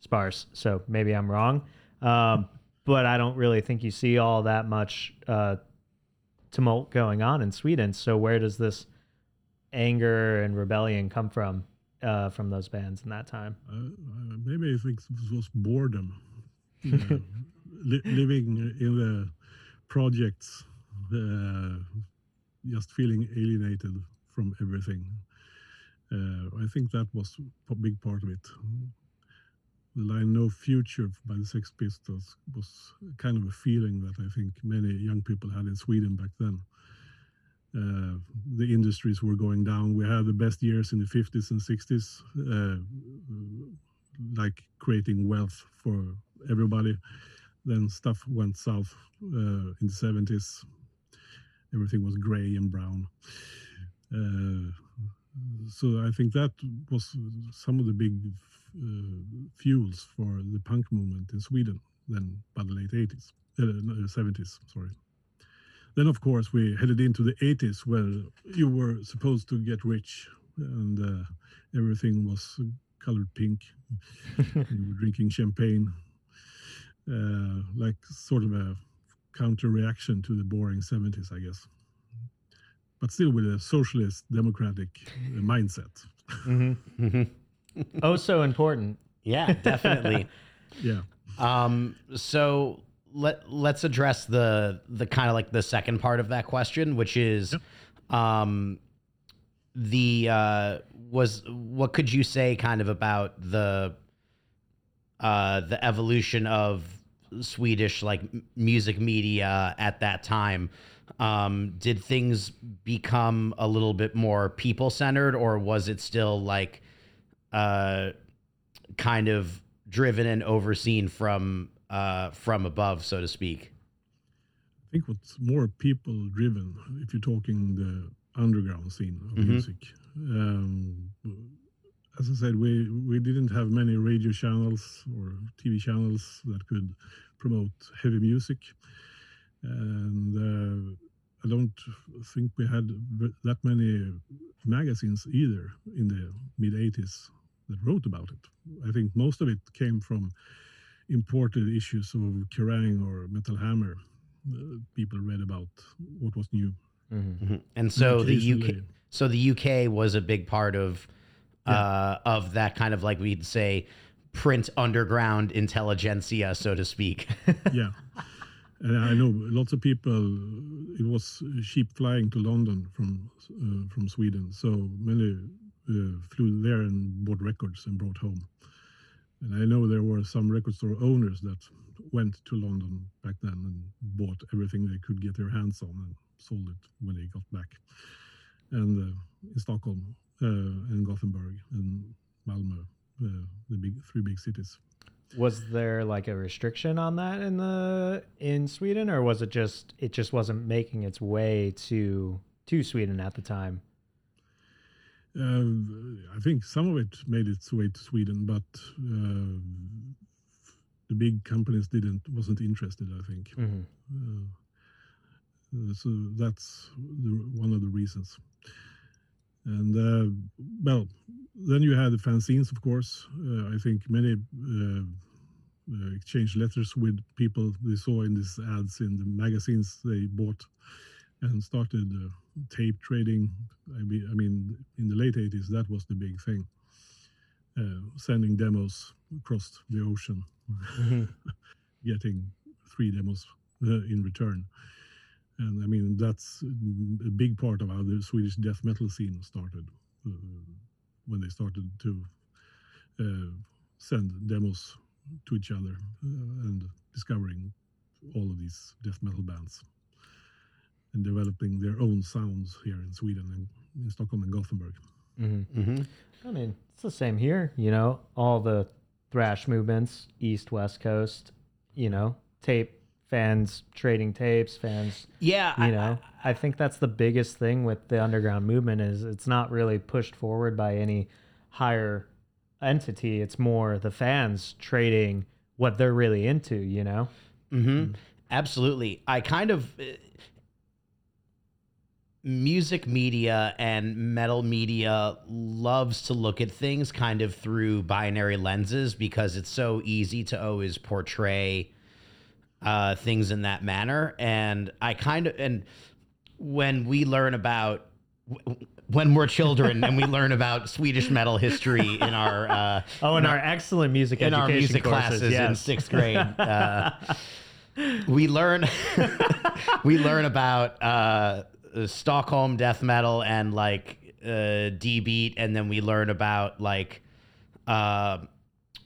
sparse, so maybe I'm wrong. Um, but I don't really think you see all that much uh, tumult going on in Sweden. So where does this anger and rebellion come from uh, from those bands in that time? Uh, uh maybe I think it was boredom. [LAUGHS] li- living in the projects, uh, just feeling alienated from everything. Uh, I think that was a big part of it the line "No Future" by the Sex Pistols was kind of a feeling that I think many young people had in Sweden back then. uh, the industries were going down. We had the best years in the 50s and 60s, uh, like creating wealth for everybody. Then stuff went south uh, in the 70s. Everything was gray and brown. Uh, so I think that was some of the big fuels for the punk movement in Sweden then by the late 80s, uh, 70s, sorry. Then, of course, we headed into the 80s where you were supposed to get rich and uh, everything was colored pink. [LAUGHS] you were drinking champagne, uh, like sort of a counter reaction to the boring 70s, I guess. But still with a socialist democratic uh, mindset. Mm-hmm. Mm-hmm. [LAUGHS] oh, so important. Yeah, [LAUGHS] definitely. yeah. Um, so let let's address the the kind of like the second part of that question, which is, yep. um, the uh, was what could you say kind of about the uh, the evolution of Swedish like music media at that time? Um, did things become a little bit more people centered, or was it still like uh, kind of driven and overseen from uh, from above, so to speak? I think what's more people driven, if you're talking the underground scene of mm-hmm. music. Um, as I said, we we didn't have many radio channels or TV channels that could promote heavy music, and uh, I don't think we had that many magazines either in the mid '80s that wrote about it. I think most of it came from imported issues of Kerrang or Metal Hammer. Uh, people read about what was new. Mm-hmm. mm-hmm. And so the UK, so the UK was a big part of yeah. uh, of that kind of like we'd say print underground intelligentsia, so to speak. [LAUGHS] yeah. And I know lots of people. It was sheep flying to London from uh, from Sweden, so many flew there and bought records and brought home. And I know there were some record store owners that went to London back then and bought everything they could get their hands on and sold it when they got back. And uh, in Stockholm uh, and Gothenburg and Malmö, uh, the big three big cities. Was there like a restriction on that in the in Sweden, or was it just it just wasn't making its way to to Sweden at the time? Uh, I think some of it made its way to Sweden, but uh, the big companies didn't wasn't interested. I think. Mm-hmm. Uh, so that's the, one of the reasons. And uh, well, then you had the fanzines, of course. Uh, I think many uh, exchanged letters with people they saw in these ads in the magazines they bought and started uh, tape trading. I mean, I mean, in the late 80s, that was the big thing. Uh, sending demos across the ocean, mm-hmm. [LAUGHS] getting three demos uh, in return. And I mean, that's a big part of how the Swedish death metal scene started uh, when they started to uh, send demos to each other uh, and discovering all of these death metal bands and developing their own sounds here in Sweden and in Stockholm and Gothenburg. Mm-hmm. Mm-hmm. I mean, it's the same here. You know, all the thrash movements, East West Coast. You know, tape fans trading tapes, fans. Yeah, you I, know, I, I think that's the biggest thing with the underground movement is it's not really pushed forward by any higher entity. It's more the fans trading what they're really into. You know. Mm-hmm. Mm. Absolutely. I kind of music media and metal media loves to look at things kind of through binary lenses because it's so easy to always portray uh, things in that manner. And I kind of, and when we learn about, when we're children and we learn about Swedish metal history in our uh, [LAUGHS] oh, in, our, our, excellent music in our music courses, classes yes. in sixth grade, uh, [LAUGHS] we learn [LAUGHS] we learn about uh, Stockholm death metal and like uh, D beat, and then we learn about like uh,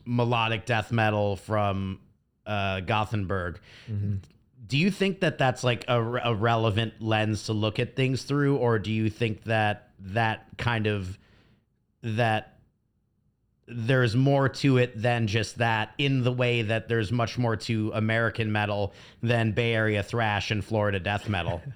melodic death metal from uh, Gothenburg. Mm-hmm. do you think that that's like a, a relevant lens to look at things through, or do you think that that kind of that there's more to it than just that in the way that there's much more to American metal than Bay Area thrash and Florida death metal. [LAUGHS]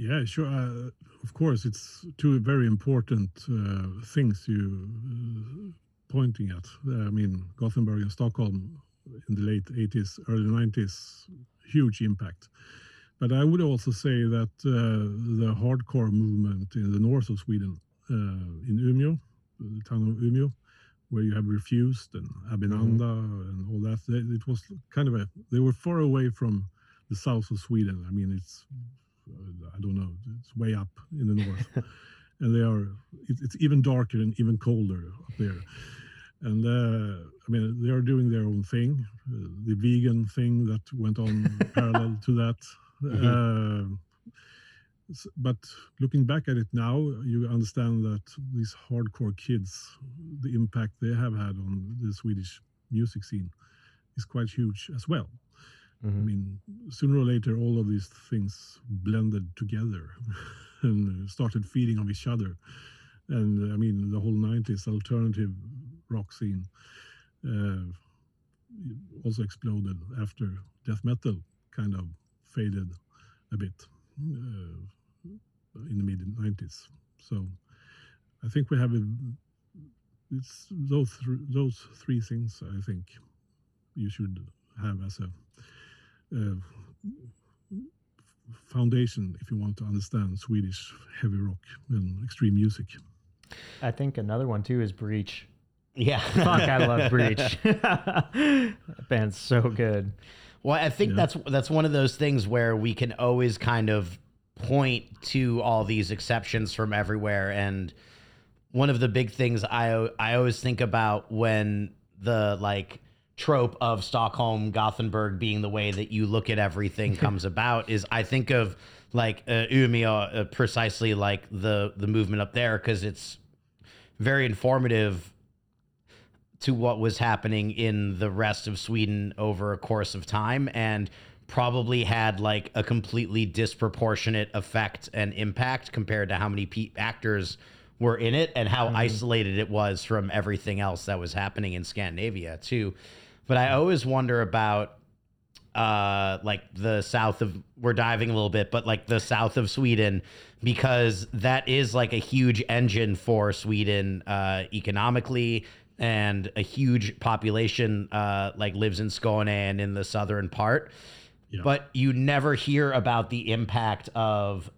yeah, sure. Uh, of course, it's two very important uh, things you uh, pointing at. I mean, Gothenburg and Stockholm in the late 80s, early 90s, huge impact. But I would also say that uh, the hardcore movement in the north of Sweden, uh, in Umeå, the town of Umeå, where you have refused and Abhinanda mm-hmm. and all that. It was kind of a they were far away from the south of Sweden. I mean, it's I don't know, it's way up in the north, [LAUGHS] and they are it's even darker and even colder up there. And uh, I mean, they are doing their own thing, uh, the vegan thing that went on [LAUGHS] parallel to that. Mm-hmm. Uh, but looking back at it now, you understand that these hardcore kids, the impact they have had on the Swedish music scene is quite huge as well. Mm-hmm. I mean, sooner or later, all of these things blended together [LAUGHS] and started feeding on each other. And I mean, the whole 90s alternative rock scene uh, also exploded after death metal kind of faded a bit. Uh, in the mid 90s. So I think we have a, it's those th- those three things I think you should have as a, a foundation if you want to understand Swedish heavy rock and extreme music. I think another one too is Breach. Yeah, fuck, I love [LAUGHS] Breach. that band's so good. Well, I think yeah. that's that's one of those things where we can always kind of point to all these exceptions from everywhere and one of the big things I I always think about when the like trope of Stockholm Gothenburg being the way that you look at everything [LAUGHS] comes about is I think of like uh, Umeå uh, precisely like the the movement up there because it's very informative to what was happening in the rest of Sweden over a course of time and probably had like a completely disproportionate effect and impact compared to how many pe- actors were in it and how mm-hmm. isolated it was from everything else that was happening in Scandinavia too. But I always wonder about uh like the south of we're diving a little bit but like the south of Sweden because that is like a huge engine for Sweden uh economically and a huge population uh like lives in Skåne and in the southern part. But you never hear about the impact of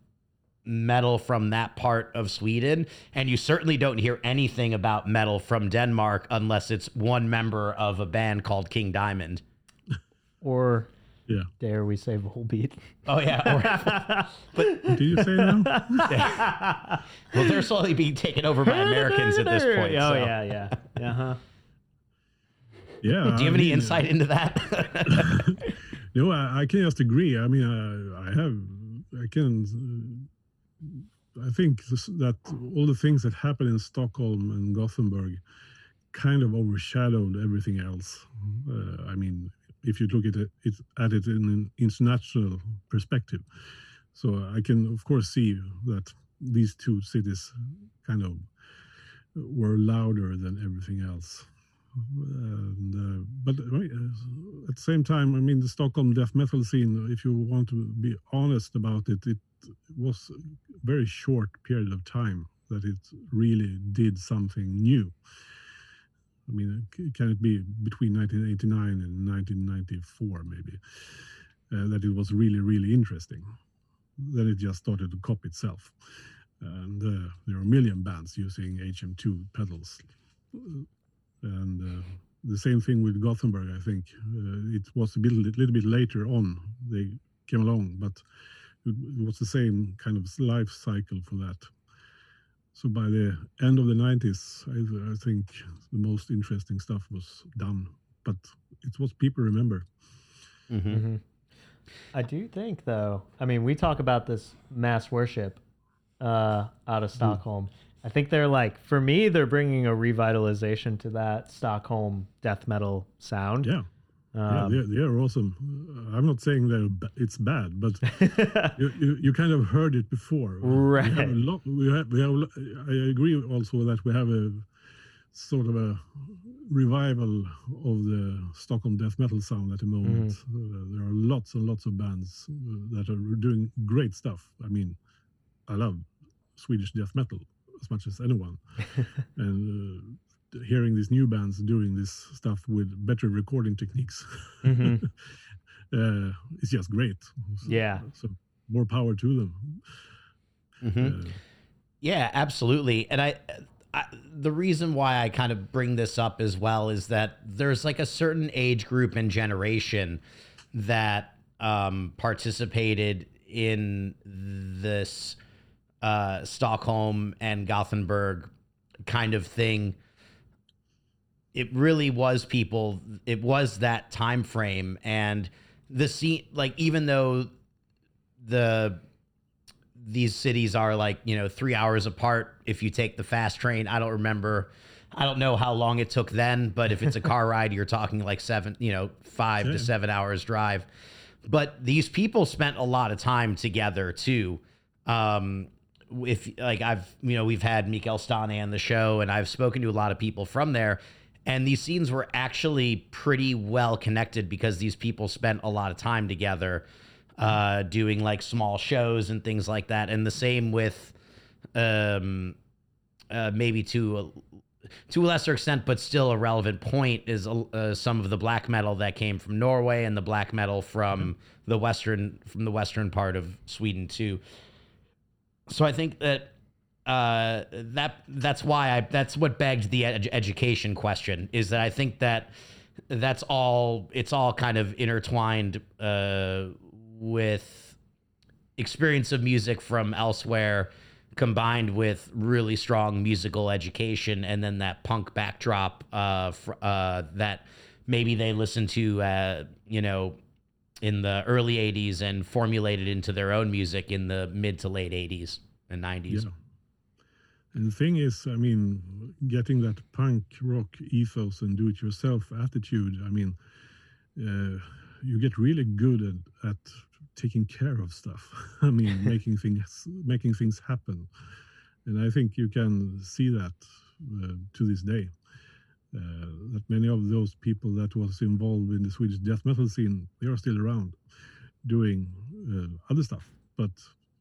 metal from that part of Sweden. And you certainly don't hear anything about metal from Denmark unless it's one member of a band called King Diamond. [LAUGHS] Or yeah. Dare we say Volbeat? Oh yeah. [LAUGHS] [LAUGHS] but do you say that? Yeah. Well, they're slowly being taken over by Americans at this point. Oh so. yeah, yeah. Uh-huh. Yeah. Do you have I any mean, insight into that? No, I, I, can just agree. I mean, I, I have, I can, uh, I think this, that all the things that happened in Stockholm and Gothenburg kind of overshadowed everything else. Uh, I mean, if you look at it, it, at it in an international perspective. So I can, of course, see that these two cities kind of were louder than everything else. And, uh, but uh, at the same time, I mean, the Stockholm death metal scene, if you want to be honest about it, it was very short period of time that it really did something new. I mean, can it be between 1989 and 1994, maybe, uh, that it was really, really interesting? Then it just started to copy itself. And uh, there are a million bands using HM2 pedals and uh, the same thing with Gothenburg. I think uh, it was a bit, little bit later on they came along, but it, it was the same kind of life cycle for that. So by the end of the 90s, I, I think the most interesting stuff was done, but it's what people remember. Mm-hmm. Mm-hmm. I do think, though. I mean, we talk about this mass worship uh, out of mm. Stockholm. Mm. I think they're like for me they're bringing a revitalization to that Stockholm death metal sound. Yeah. Yeah, Um, they're, they're awesome. Uh, I'm not saying that it's bad, but [LAUGHS] you, you, you kind of heard it before. We have Right. a lot. We have. We have. I agree also that we have a sort of a revival of the Stockholm death metal sound at the moment. Uh, there are lots and lots of bands uh, that are doing great stuff. I mean, I love Swedish death metal as much as anyone, [LAUGHS] and uh, hearing these new bands doing this stuff with better recording techniques mhm. [LAUGHS] uh, is just great. So, Yeah. So more power to them. Mhm. Uh, Yeah, absolutely. And I, I, the reason why I kind of bring this up as well is that there's like a certain age group and generation that um, participated in this uh, Stockholm and Gothenburg kind of thing. It really was people. It was that time frame, and the scene. Like even though the these cities are like you know three hours apart if you take the fast train i don't remember i don't know how long it took then but if it's a car [LAUGHS] ride you're talking like seven you know five to seven hours drive but these people spent a lot of time together too um if like i've you know we've had Mikael Stanne on the show and i've spoken to a lot of people from there and these scenes were actually pretty well connected because these people spent a lot of time together uh, doing like small shows and things like that. And the same with um, uh, maybe to a, to a lesser extent, but still a relevant point, is uh, some of the black metal that came from Norway and the black metal from the western from the western part of Sweden too. So I think that uh, that that's why I that's what begged the ed- education question is that I think that that's all it's all kind of intertwined uh, with experience of music from elsewhere combined with really strong musical education and then that punk backdrop uh, fr- uh, that maybe they listened to uh, you know in the early 80s and formulated into their own music in the mid to late 80s and 90s Yeah. And the thing is, I mean, getting that punk rock ethos and do-it-yourself attitude. I mean, uh, you get really good at, at taking care of stuff. [LAUGHS] I mean, [LAUGHS] making things making things happen. And I think you can see that uh, to this day. Uh, that many of those people that was involved in the Swedish death metal scene, they are still around, doing uh, other stuff, but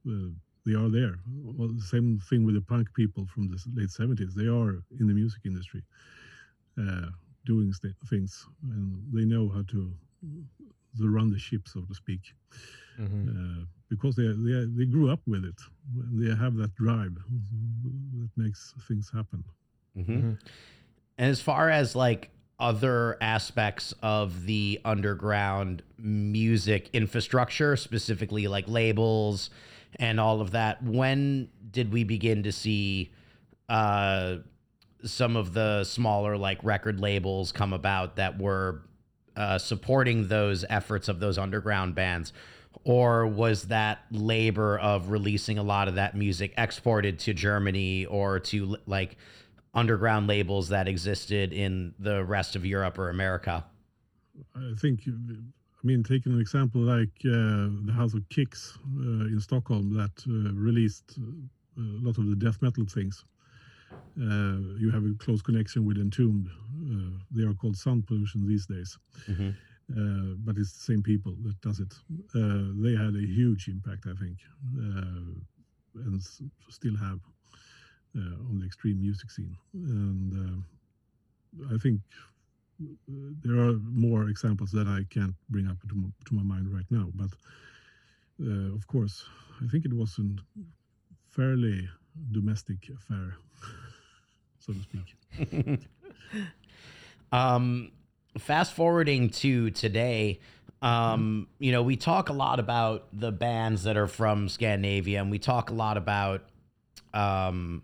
uh, they are there. Well, the same thing with the punk people from the late 70s. They are in the music industry, uh, doing st- things, and they know how to, to run the ship, so to speak, Mhm. uh, because they, they they grew up with it. They have that drive that makes things happen. Mhm. And as far as like other aspects of the underground music infrastructure, specifically like labels and all of that, when did we begin to see uh, some of the smaller like record labels come about that were uh, supporting those efforts of those underground bands? Or was that labor of releasing a lot of that music exported to Germany or to like underground labels that existed in the rest of Europe or America? I think, I mean, taking an example like uh, the House of Kicks uh, in Stockholm that uh, released a lot of the death metal things. Uh, you have a close connection with Entombed. Uh, they are called Sound Pollution these days, Mhm. uh, but it's the same people that does it. Uh, they had a huge impact, I think, uh, and s- still have uh, on the extreme music scene. And uh, I think there are more examples that I can't bring up to my, to my mind right now. But uh, of course, I think it was a fairly domestic affair, [LAUGHS] so to speak. [LAUGHS] um, fast forwarding to today, um, you know, we talk a lot about the bands that are from Scandinavia, and we talk a lot about. Um,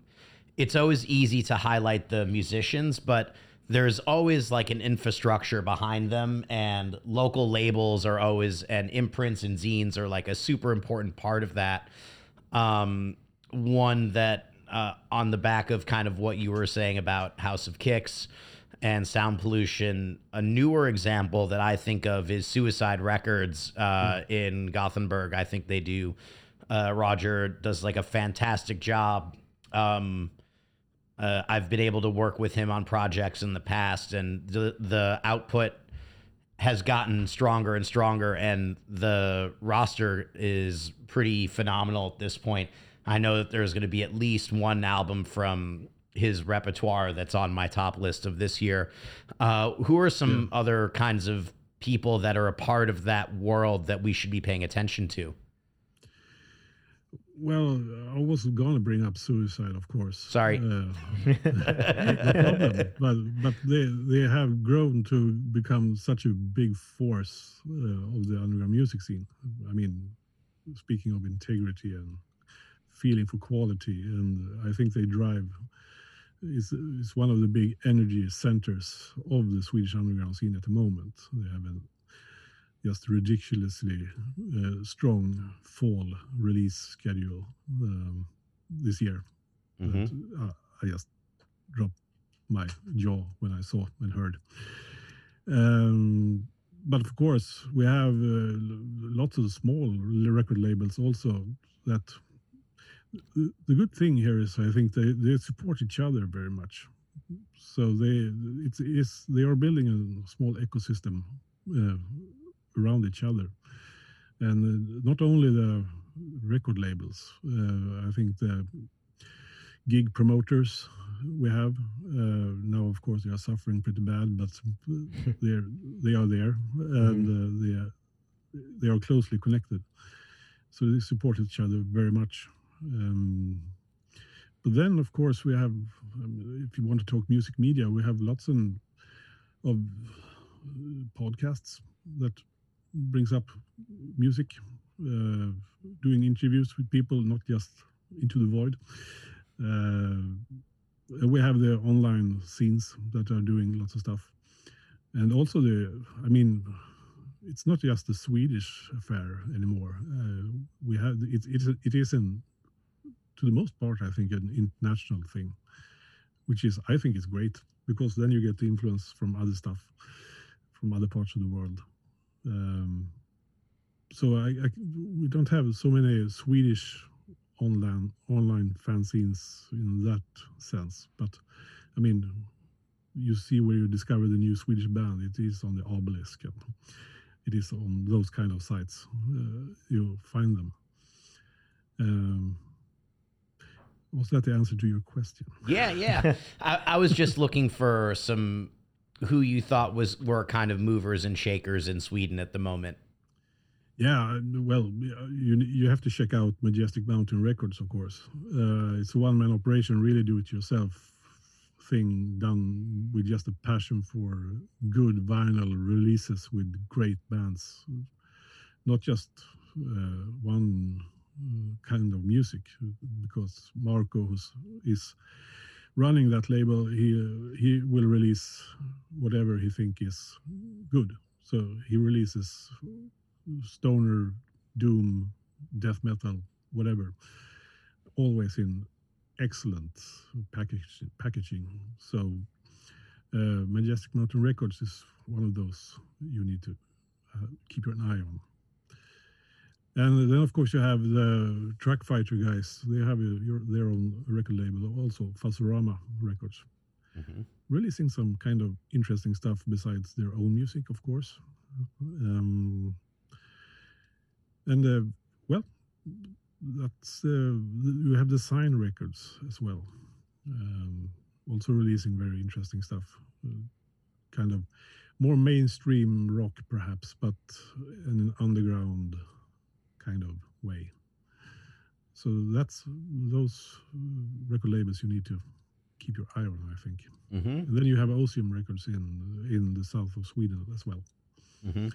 it's always easy to highlight the musicians, but there's always like an infrastructure behind them, and local labels are always and imprints and zines are like a super important part of that. Um, one that uh, on the back of kind of what you were saying about House of Kicks and sound pollution. A newer example that I think of is Suicide Records uh, mm. in Gothenburg. I think they do. Uh, Roger does like a fantastic job. Um, uh, I've been able to work with him on projects in the past, and the the output has gotten stronger and stronger, and the roster is pretty phenomenal at this point. I know that there's going to be at least one album from his repertoire that's on my top list of this year. Uh, who are some yeah. other kinds of people that are a part of that world that we should be paying attention to? Well, I was going to bring up suicide, of course. Sorry. Uh, [LAUGHS] no problem. But but they they have grown to become such a big force uh, of the underground music scene. I mean, speaking of integrity and feeling for quality, and I think they drive. Is is one of the big energy centers of the Swedish underground scene at the moment. They have a just ridiculously uh, strong fall release schedule um, this year. Mm-hmm. That, uh, I just dropped my jaw when I saw and heard. Um, but of course, we have uh, lots of small record labels also. That the good thing here is, I think they, they support each other very much. So they it's, it's they are building a small ecosystem uh, around each other. And uh, not only the record labels, uh, I think the gig promoters we have uh, now, of course, they are suffering pretty bad, but [LAUGHS] they're they are there and mm-hmm. they are, they are closely connected. So they support each other very much. Um, but then, of course, we have, um, if you want to talk music media, we have lots of, of podcasts that brings up music, uh, doing interviews with people, not just into the void. Uh, we have the online zines that are doing lots of stuff, and also the. I mean, it's not just the Swedish affair anymore. Uh, we have it. It, it is in, to the most part, I think, an international thing, which is I think is great because then you get the influence from other stuff, from other parts of the world. Um, so I, I, we don't have so many Swedish online online fanzines in that sense. But I mean, you see where you discover the new Swedish band. It is on the Obelisk. And it is on those kind of sites. Uh, you find them. Um, was that the answer to your question? Yeah, yeah. [LAUGHS] I, I was just looking for some who you thought was were kind of movers and shakers in Sweden at the moment. Yeah, well, you you have to check out Majestic Mountain Records, of course. Uh, it's a one man operation, really do it yourself thing done with just a passion for good vinyl releases with great bands, not just uh, one uh, kind of music. Because Marco, is running that label, he uh, he will release whatever he think is good. So he releases stoner, doom, death metal, whatever, always in excellent package, packaging. So uh, Majestic Mountain Records is one of those you need to uh, keep your eye on. And then, of course, you have the Truckfighters guys. They have a, your, their own record label, also Fuzzorama Records. Mm-hmm. Releasing some kind of interesting stuff besides their own music, of course. Um, and uh, well, that's uh, you have the Sign Records as well. Um, also releasing very interesting stuff, uh, kind of more mainstream rock, perhaps, but in an underground kind of way. So that's those record labels you need to keep your eye on, I think. Mm-hmm. And then you have Ozium Records in in the south of Sweden as well. Mm-hmm.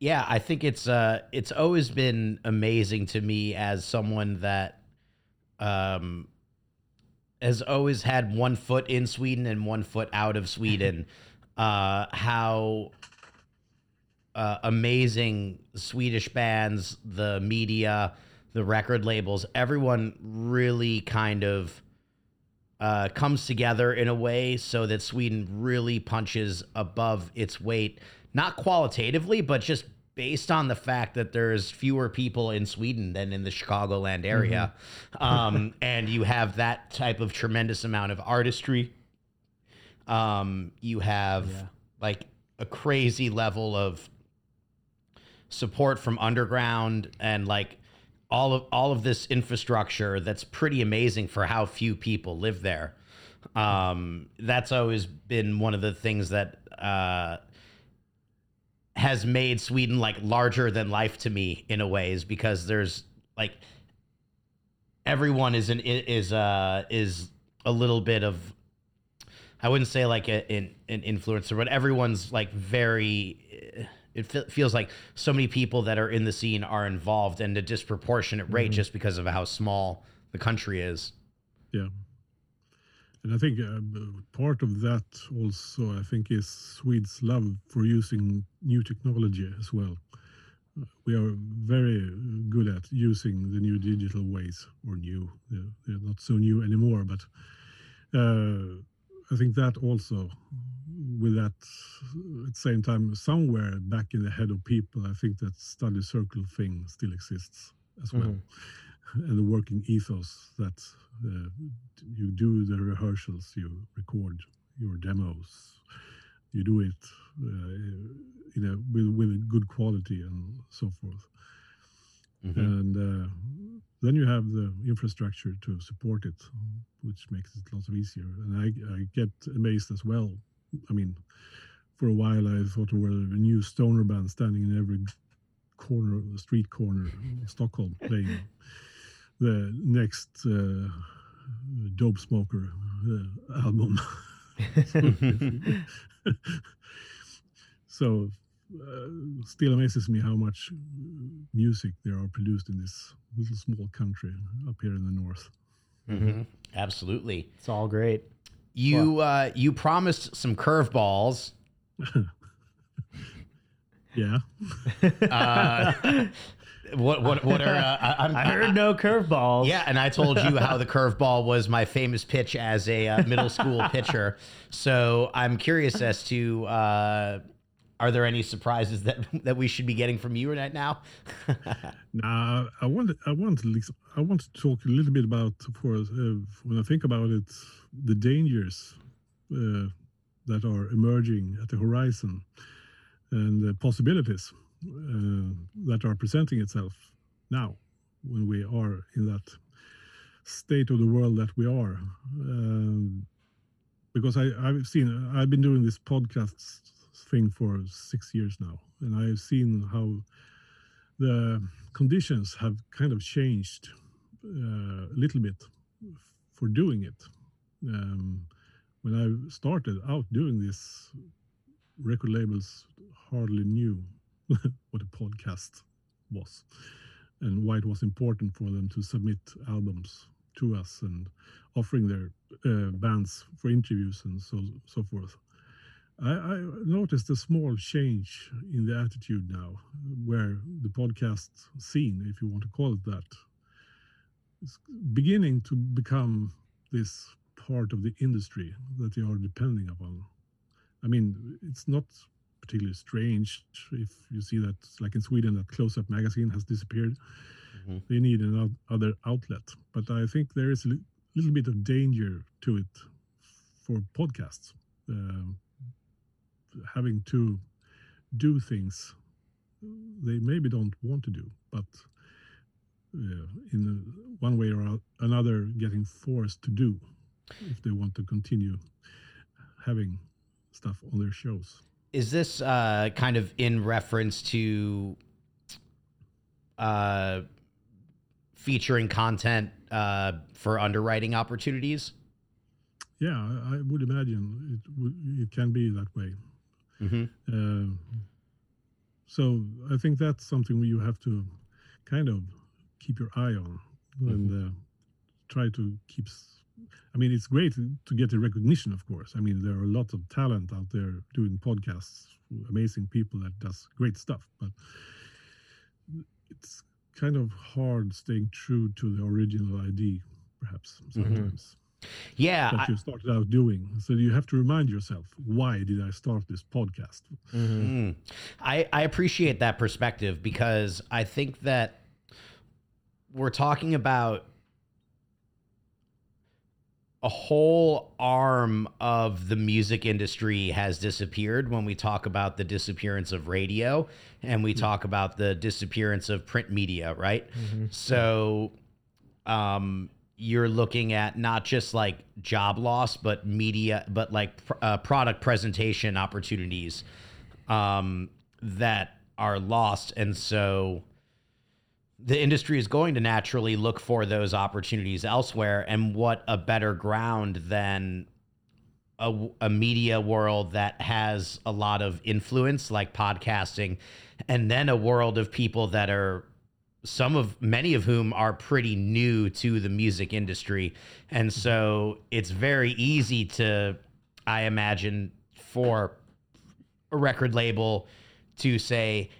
Yeah, I think it's uh, it's always been amazing to me as someone that um, has always had one foot in Sweden and one foot out of Sweden. [LAUGHS] uh, how uh, amazing Swedish bands, the media, the record labels, everyone really kind of uh, comes together in a way so that Sweden really punches above its weight, not qualitatively, but just based on the fact that there's fewer people in Sweden than in the Chicagoland area. Mm-hmm. [LAUGHS] um, and you have that type of tremendous amount of artistry. Um, you have yeah. like a crazy level of support from underground and like all of all of this infrastructure that's pretty amazing for how few people live there. Um, that's always been one of the things that uh, has made Sweden like larger than life to me in a way, is because there's like everyone is an is uh is a little bit of I wouldn't say like a, an an influencer, but everyone's like very it feels like so many people that are in the scene are involved and a disproportionate rate mm-hmm. just because of how small the country is. Yeah. And I think uh, part of that also, I think, is Swedes' love for using new technology as well. Uh, we are very good at using the new digital ways, or new, they're, they're not so new anymore, but uh, I think that also with that at the same time somewhere back in the head of people i think that study circle thing still exists as well mm-hmm. [LAUGHS] and the working ethos that uh, you do the rehearsals you record your demos you do it uh, you know with, with good quality and so forth mm-hmm. and uh, then you have the infrastructure to support it which makes it lots of easier and I, I get amazed as well I mean, for a while I thought there were a new stoner band standing in every corner of the street corner of Stockholm playing the next uh, Dopesmoker uh, album. [LAUGHS] [LAUGHS] [LAUGHS] so uh, still amazes me how much music there are produced in this little small country up here in the north. Mm-hmm. Absolutely, it's all great. You uh, you promised some curveballs. [LAUGHS] yeah. [LAUGHS] Uh, what what what are uh, I, I, heard no curveballs. Yeah, and I told you how the curveball was my famous pitch as a uh, middle school pitcher. [LAUGHS] So I'm curious as to uh, are there any surprises that [LAUGHS] that we should be getting from you right now? [LAUGHS] nah, I want I want I want to talk a little bit about for uh, when I think about it the dangers uh, that are emerging at the horizon and the possibilities uh, that are presenting itself now when we are in that state of the world that we are. Um, because I, I've seen, I've been doing this podcast thing for six years now, and I've seen how the conditions have kind of changed uh, a little bit for doing it um, when I started out doing this, record labels hardly knew [LAUGHS] what a podcast was and why it was important for them to submit albums to us and offering their uh, bands for interviews and so so forth. I, I, noticed a small change in the attitude now, where the podcast scene, if you want to call it that, is beginning to become this part of the industry that they are depending upon. I mean, it's not particularly strange if you see that, like in Sweden, that Close Up magazine has disappeared. Mm-hmm. They need another outlet. But I think there is a little bit of danger to it for podcasts, uh, having to do things they maybe don't want to do, but uh, in one way or another, getting forced to do if they want to continue having stuff on their shows. Is this uh, kind of in reference to uh, featuring content uh, for underwriting opportunities? Yeah, I would imagine it it can be that way. Mm-hmm. Uh, so I think that's something you have to kind of keep your eye on mm-hmm. and uh, try to keep I mean, it's great to get the recognition, of course. I mean, there are a lot of talent out there doing podcasts, amazing people that does great stuff, but it's kind of hard staying true to the original idea, perhaps mm-hmm. Sometimes. Yeah, that I- you started out doing. So you have to remind yourself, why did I start this podcast? Mm. I, I appreciate that perspective because I think that we're talking about a whole arm of the music industry has disappeared when we talk about the disappearance of radio and we talk about the disappearance of print media, right? So um, you're looking at not just like job loss, but media, but like pr- uh, product presentation opportunities um, that are lost. And so the industry is going to naturally look for those opportunities elsewhere. And what a better ground than a, a media world that has a lot of influence, like podcasting, and then a world of people that are some of many of whom are pretty new to the music industry. And so it's very easy to, I imagine, for a record label to say,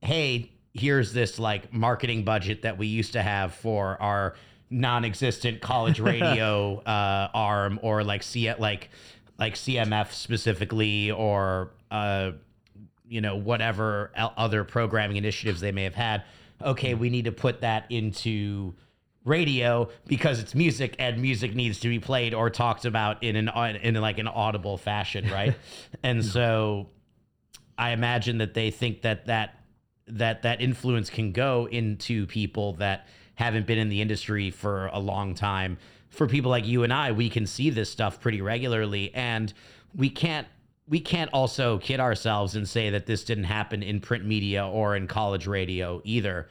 hey, here's this like marketing budget that we used to have for our non-existent college [LAUGHS] radio uh, arm or like C like like CMF specifically or uh, you know whatever other programming initiatives they may have had. Okay, mm-hmm. we need to put that into radio because it's music and music needs to be played or talked about in an in like an audible fashion, right? [LAUGHS] and so I imagine that they think that that that that influence can go into people that haven't been in the industry for a long time. For people like you and I, we can see this stuff pretty regularly, and we can't we can't also kid ourselves and say that this didn't happen in print media or in college radio either.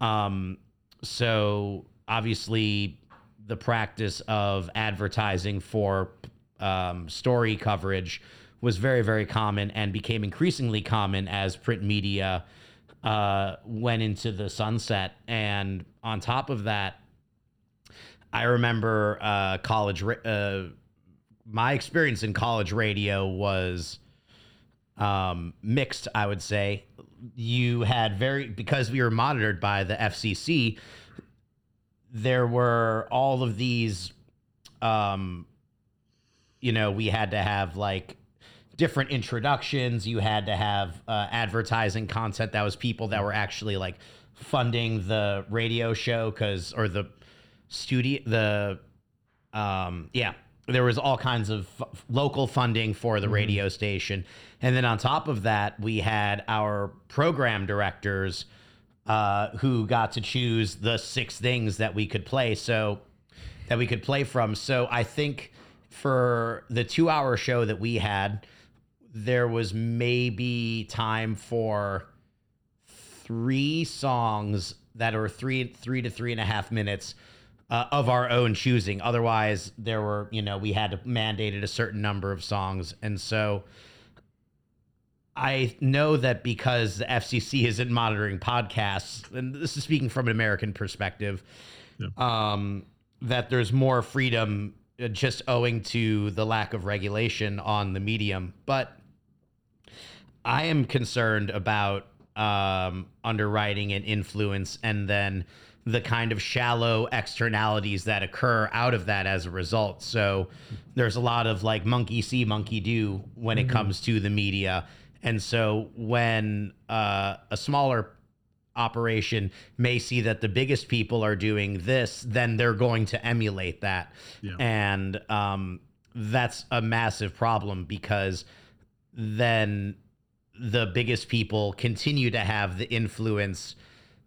Um, so obviously, the practice of advertising for um, story coverage was very, very common and became increasingly common as print media uh, went into the sunset. And on top of that, I remember uh, college. Uh, my experience in college radio was um, mixed. I would say you had very because we were monitored by the FCC. There were all of these, um, you know, we had to have like different introductions. You had to have uh, advertising content that was people that were actually like funding the radio show because or the studio the um yeah there was all kinds of f- local funding for the radio station. And then on top of that we had our program directors uh, who got to choose the six things that we could play. So that we could play from. So i think for the two hour show that we had there was maybe time for three songs that are three three to three and a half minutes uh, of our own choosing. Otherwise, there were you know we had to mandated a certain number of songs, and so I know that because the FCC isn't monitoring podcasts, and this is speaking from an American perspective, um, that there's more freedom uh, just owing to the lack of regulation on the medium, but. I am concerned about um, underwriting and influence, and then the kind of shallow externalities that occur out of that as a result. So there's a lot of like monkey see, monkey do when it comes to the media. And so when uh, a smaller operation may see that the biggest people are doing this, then they're going to emulate that. Yeah. And um, that's a massive problem because then the biggest people continue to have the influence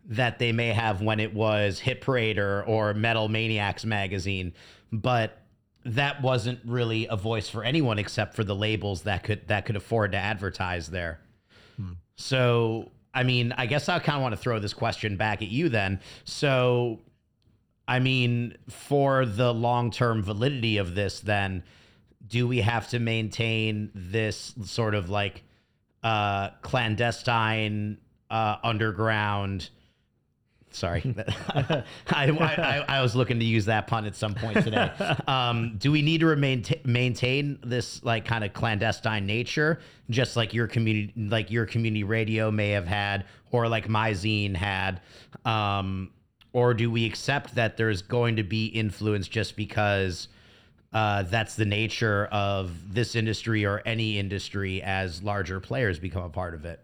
that they may have when it was Hit Parader or, or Metal Maniacs magazine. But that wasn't really a voice for anyone except for the labels that could that could afford to advertise there. So, I mean, I guess I kind of want to throw this question back at you then. So, I mean, for the long term validity of this, then, do we have to maintain this sort of like uh, clandestine, uh, underground? Sorry, [LAUGHS] [LAUGHS] I, I, I was looking to use that pun at some point today. [LAUGHS] Um, do we need to remain maintain this like kind of clandestine nature, just like your community, like your community radio may have had, or like my zine had, um, or do we accept that there's going to be influence just because uh, that's the nature of this industry or any industry as larger players become a part of it.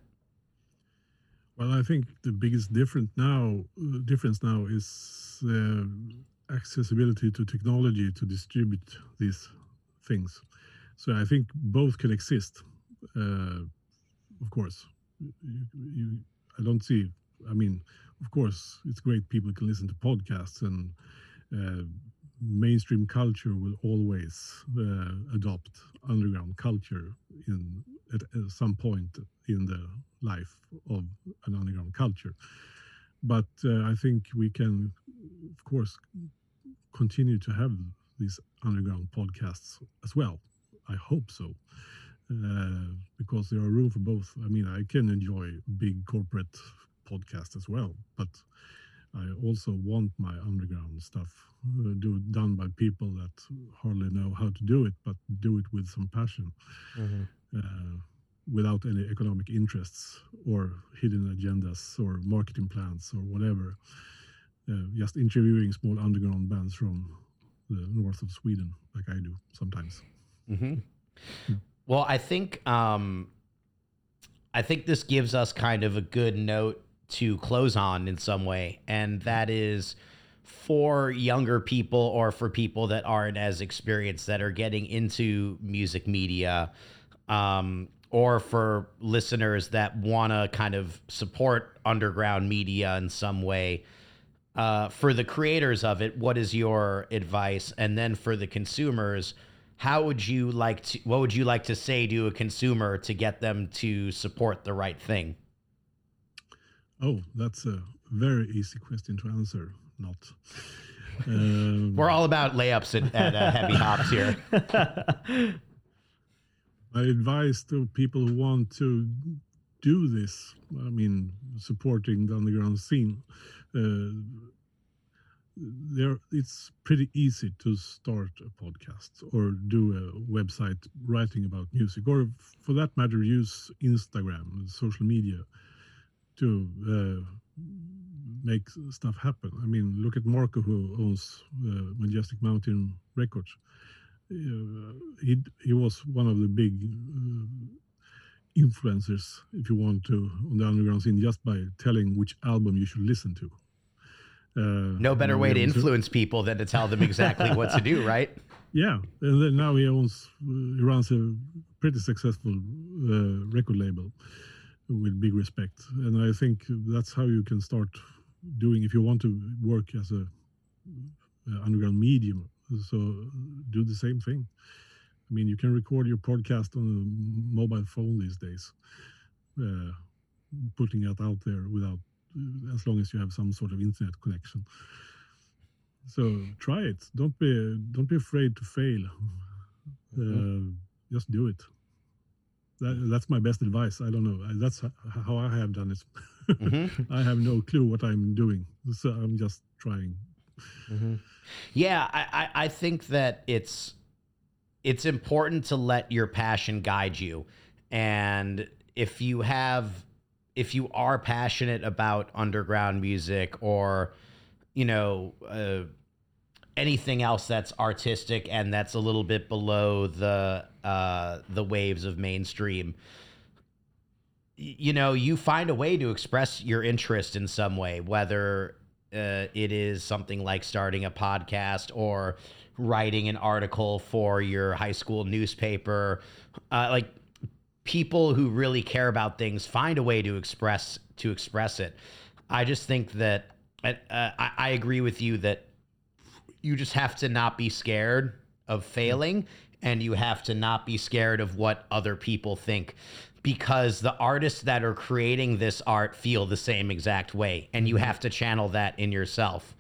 Well, I think the biggest difference now uh, difference now is uh, accessibility to technology to distribute these things. So I think both can exist. Uh, of course, you, you, I don't see. I mean, of course, it's great people can listen to podcasts and uh, mainstream culture will always uh, adopt underground culture in at, at, some point in the life culture. But uh, I think we can, of course, continue to have these underground podcasts as well. I hope so. Uh, because there are room for both. I mean, I can enjoy big corporate podcasts as well, but I also want my underground stuff uh, do done by people that hardly know how to do it, but do it with some passion, mm-hmm. uh, without any economic interests or hidden agendas or marketing plans or whatever. Uh, just interviewing small underground bands from the north of Sweden, like I do sometimes. Mm-hmm. Yeah. Well, I think um, I think this gives us kind of a good note to close on in some way, and that is for younger people or for people that aren't as experienced that are getting into music media, um, or for listeners that want to kind of support underground media in some way. Uh, for the creators of it, what is your advice? And then for the consumers, how would you like to? What would you like to say to a consumer to get them to support the right thing? Oh, that's a very easy question to answer. Not. [LAUGHS] Um, We're all about layups at, at uh, heavy hops here. [LAUGHS] My advice to people who want to do this, I mean, supporting the underground scene, uh, there it's pretty easy to start a podcast or do a website writing about music, or for that matter, use Instagram, social media to uh, make stuff happen. I mean, look at Marco, who owns uh, Majestic Mountain Records. Uh, he he was one of the big uh, influencers, if you want to, on the underground scene, just by telling which album you should listen to. Uh, no better way to influence people than to tell them exactly what to do, [LAUGHS] right? Yeah, and then now he owns, uh, he runs a pretty successful record label with big respect. And I think that's how you can start doing if you want to work as a uh, underground medium. So do the same thing. I mean, you can record your podcast on a mobile phone these days, uh, putting it out there without, uh, as long as you have some sort of internet connection. So try it. Don't be don't be afraid to fail. Mm-hmm. Uh, just do it that, that's my best advice. I don't know. That's how I have done it. Mm-hmm. [LAUGHS] I have no clue what I'm doing, so I'm just trying. Mm-hmm. Yeah, I, I think that it's it's important to let your passion guide you, and if you have if you are passionate about underground music or you know uh, anything else that's artistic and that's a little bit below the uh, the waves of mainstream you know you find a way to express your interest in some way whether uh, it is something like starting a podcast or writing an article for your high school newspaper. Uh, like people who really care about things find a way to express to express it. I just think that uh, I, I agree with you that you just have to not be scared of failing and you have to not be scared of what other people think because the artists that are creating this art feel the same exact way and you mm-hmm. have to channel that in yourself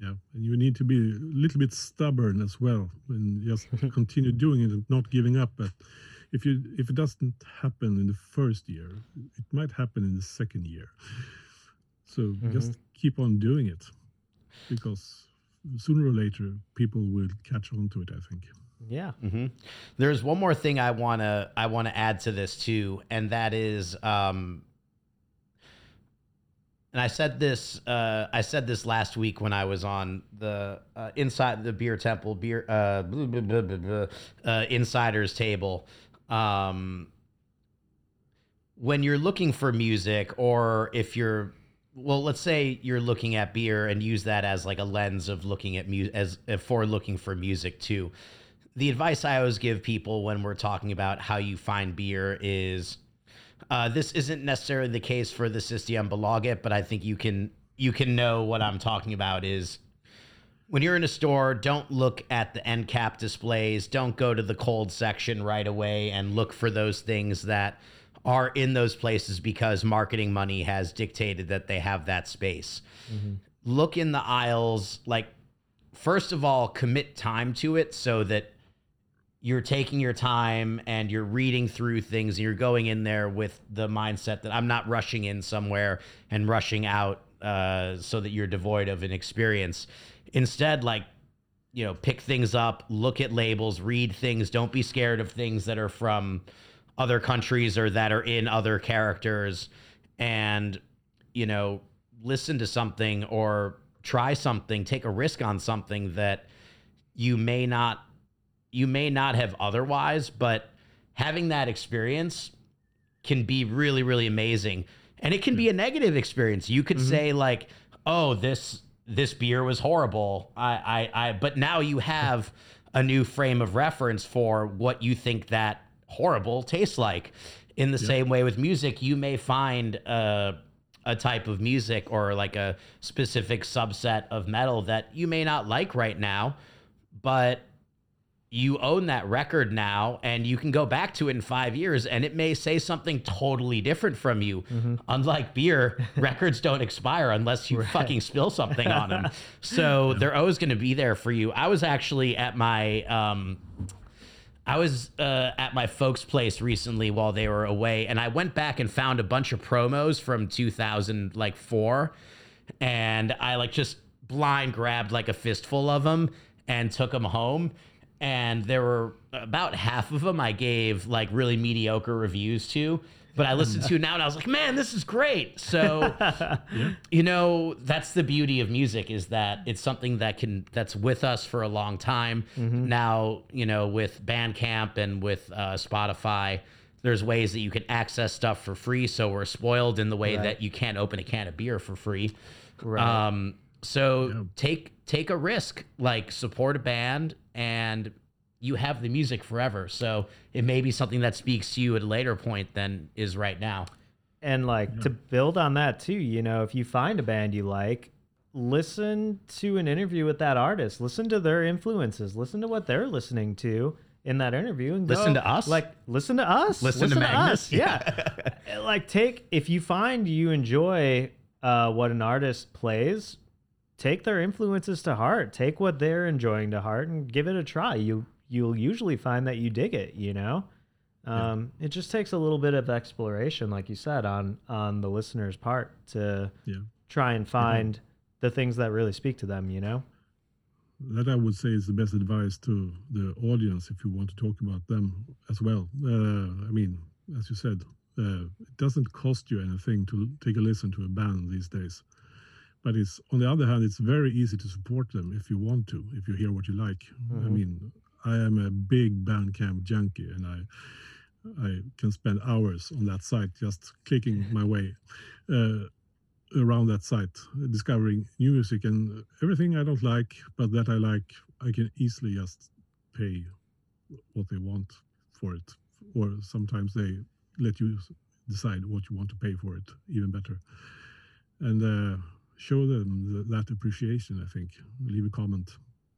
yeah and you need to be a little bit stubborn as well and just [LAUGHS] continue doing it and not giving up but if you if it doesn't happen in the first year it might happen in the second year so mm-hmm. just keep on doing it because sooner or later people will catch on to it i think yeah mm-hmm. there's one more thing i want to i want to add to this too and that is um and I said this uh, I said this last week when I was on the uh, inside the beer temple beer uh, blah, [LAUGHS] blah, blah, uh, insiders table. Um, when you're looking for music, or if you're well, let's say you're looking at beer and use that as like a lens of looking at music as for looking for music too. The advice I always give people when we're talking about how you find beer is uh, this isn't necessarily the case for the Systembolaget, but I think you can you can know what I'm talking about is when you're in a store, don't look at the end cap displays. Don't go to the cold section right away and look for those things that are in those places because marketing money has dictated that they have that space. Mm-hmm. Look in the aisles, like, first of all, commit time to it so that you're taking your time and you're reading through things and you're going in there with the mindset that I'm not rushing in somewhere and rushing out uh, so that you're devoid of an experience. Instead, like, you know, pick things up, look at labels, read things. Don't be scared of things that are from other countries or that are in other characters and, you know, listen to something or try something, take a risk on something that you may not you may not have otherwise, but having that experience can be really, really amazing. And it can be a negative experience. You could mm-hmm. say like, "Oh, this this beer was horrible." I, I, I. But now you have a new frame of reference for what you think that horrible tastes like. In the same way with music, you may find a, a type of music or like a specific subset of metal that you may not like right now, but you own that record now and you can go back to it in five years and it may say something totally different from you. Mm-hmm. Unlike beer, [LAUGHS] records don't expire unless you right. fucking spill something on them. [LAUGHS] So they're always going to be there for you. I was actually at my, um, I was uh, at my folks' place recently while they were away, and I went back and found a bunch of promos from 2000, like four, and I like just blind grabbed like a fistful of them and took them home and there were about half of them I gave like really mediocre reviews to. But I listened to it now and I was like, man, this is great. So, [LAUGHS] you know, that's the beauty of music is that it's something that can that's with us for a long time. Mm-hmm. Now, you know, with Bandcamp and with uh, Spotify, there's ways that you can access stuff for free. So we're spoiled in the way right. that you can't open a can of beer for free. Right. Um, so yeah. take take a risk, like support a band, and you have the music forever. So it may be something that speaks to you at a later point than is right now. And like yeah. to build on that too, you know, if you find a band you like, listen to an interview with that artist, listen to their influences, listen to what they're listening to in that interview and listen go, to us. Like listen to us. Listen, listen to, to us. [LAUGHS] Yeah. like take if you find you enjoy uh, what an artist plays, take their influences to heart. Take what they're enjoying to heart and give it a try. You you'll usually find that you dig it. You know, um, yeah. it just takes a little bit of exploration, like you said, on on the listener's part to yeah. try and find the things that really speak to them. You know. That I would say is the best advice to the audience if you want to talk about them as well. Uh, I mean, as you said, uh, it doesn't cost you anything to take a listen to a band these days but it's on the other hand it's very easy to support them if you want to if you hear what you like. Mm-hmm. i mean i am a big bandcamp junkie and i i can spend hours on that site just clicking my way uh, around that site discovering new music and everything i don't like but that i like i can easily just pay what they want for it. Or sometimes they let you decide what you want to pay for it even better. And uh, show them the, that appreciation. I think leave a comment.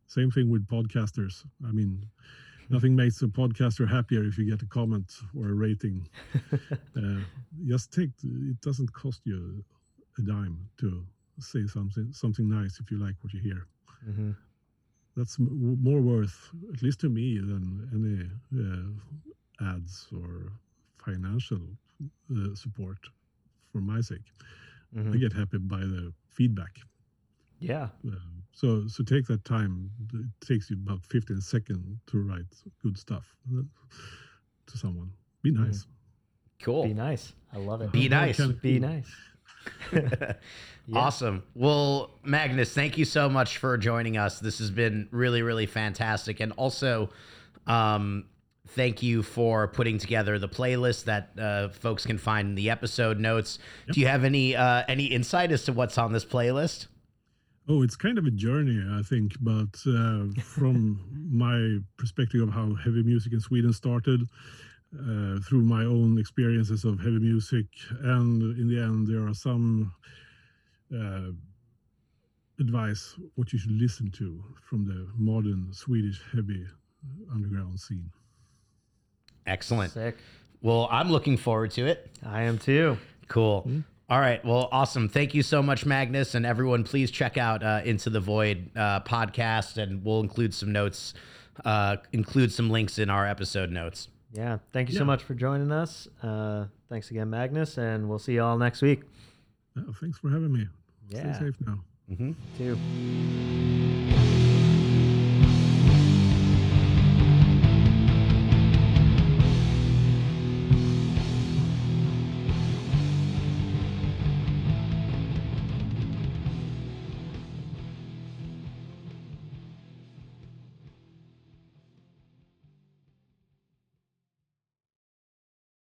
Same thing with podcasters. I mean, [LAUGHS] nothing makes a podcaster happier if you get a comment or a rating. [LAUGHS] uh, just take. It doesn't cost you a dime to say something something nice if you like what you hear. Mm-hmm. That's m- more worth, at least to me, than any uh, ads or financial uh, support for my sake. Mm-hmm. I get happy by the feedback. Yeah. Uh, so so take that time. It takes you about 15 seconds to write good stuff uh, to someone. Be mm-hmm. nice. Cool. Be nice. I love it. Be nice. Be nice. [LAUGHS] [LAUGHS] Awesome. Well, Magnus, thank you so much for joining us. This has been really, really fantastic. And also, um, thank you for putting together the playlist that uh, folks can find in the episode notes. Do you have any uh, any insight as to what's on this playlist? Oh, it's kind of a journey, I think. But uh, from [LAUGHS] my perspective of how heavy music in Sweden started, uh, through my own experiences of heavy music, and in the end, there are some uh, advice what you should listen to from the modern Swedish heavy underground scene. Excellent. Sick. Well, I'm looking forward to it. I am too. Cool. All right. Well, awesome. Thank you so much, Magnus. And everyone, please check out uh, Into the Void uh, podcast, and we'll include some notes, uh, include some links in our episode notes. Yeah. Thank you Yeah. so much for joining us. Uh, thanks again, Magnus, and we'll see you all next week. Uh, thanks for having me. Yeah. Stay safe now. Too.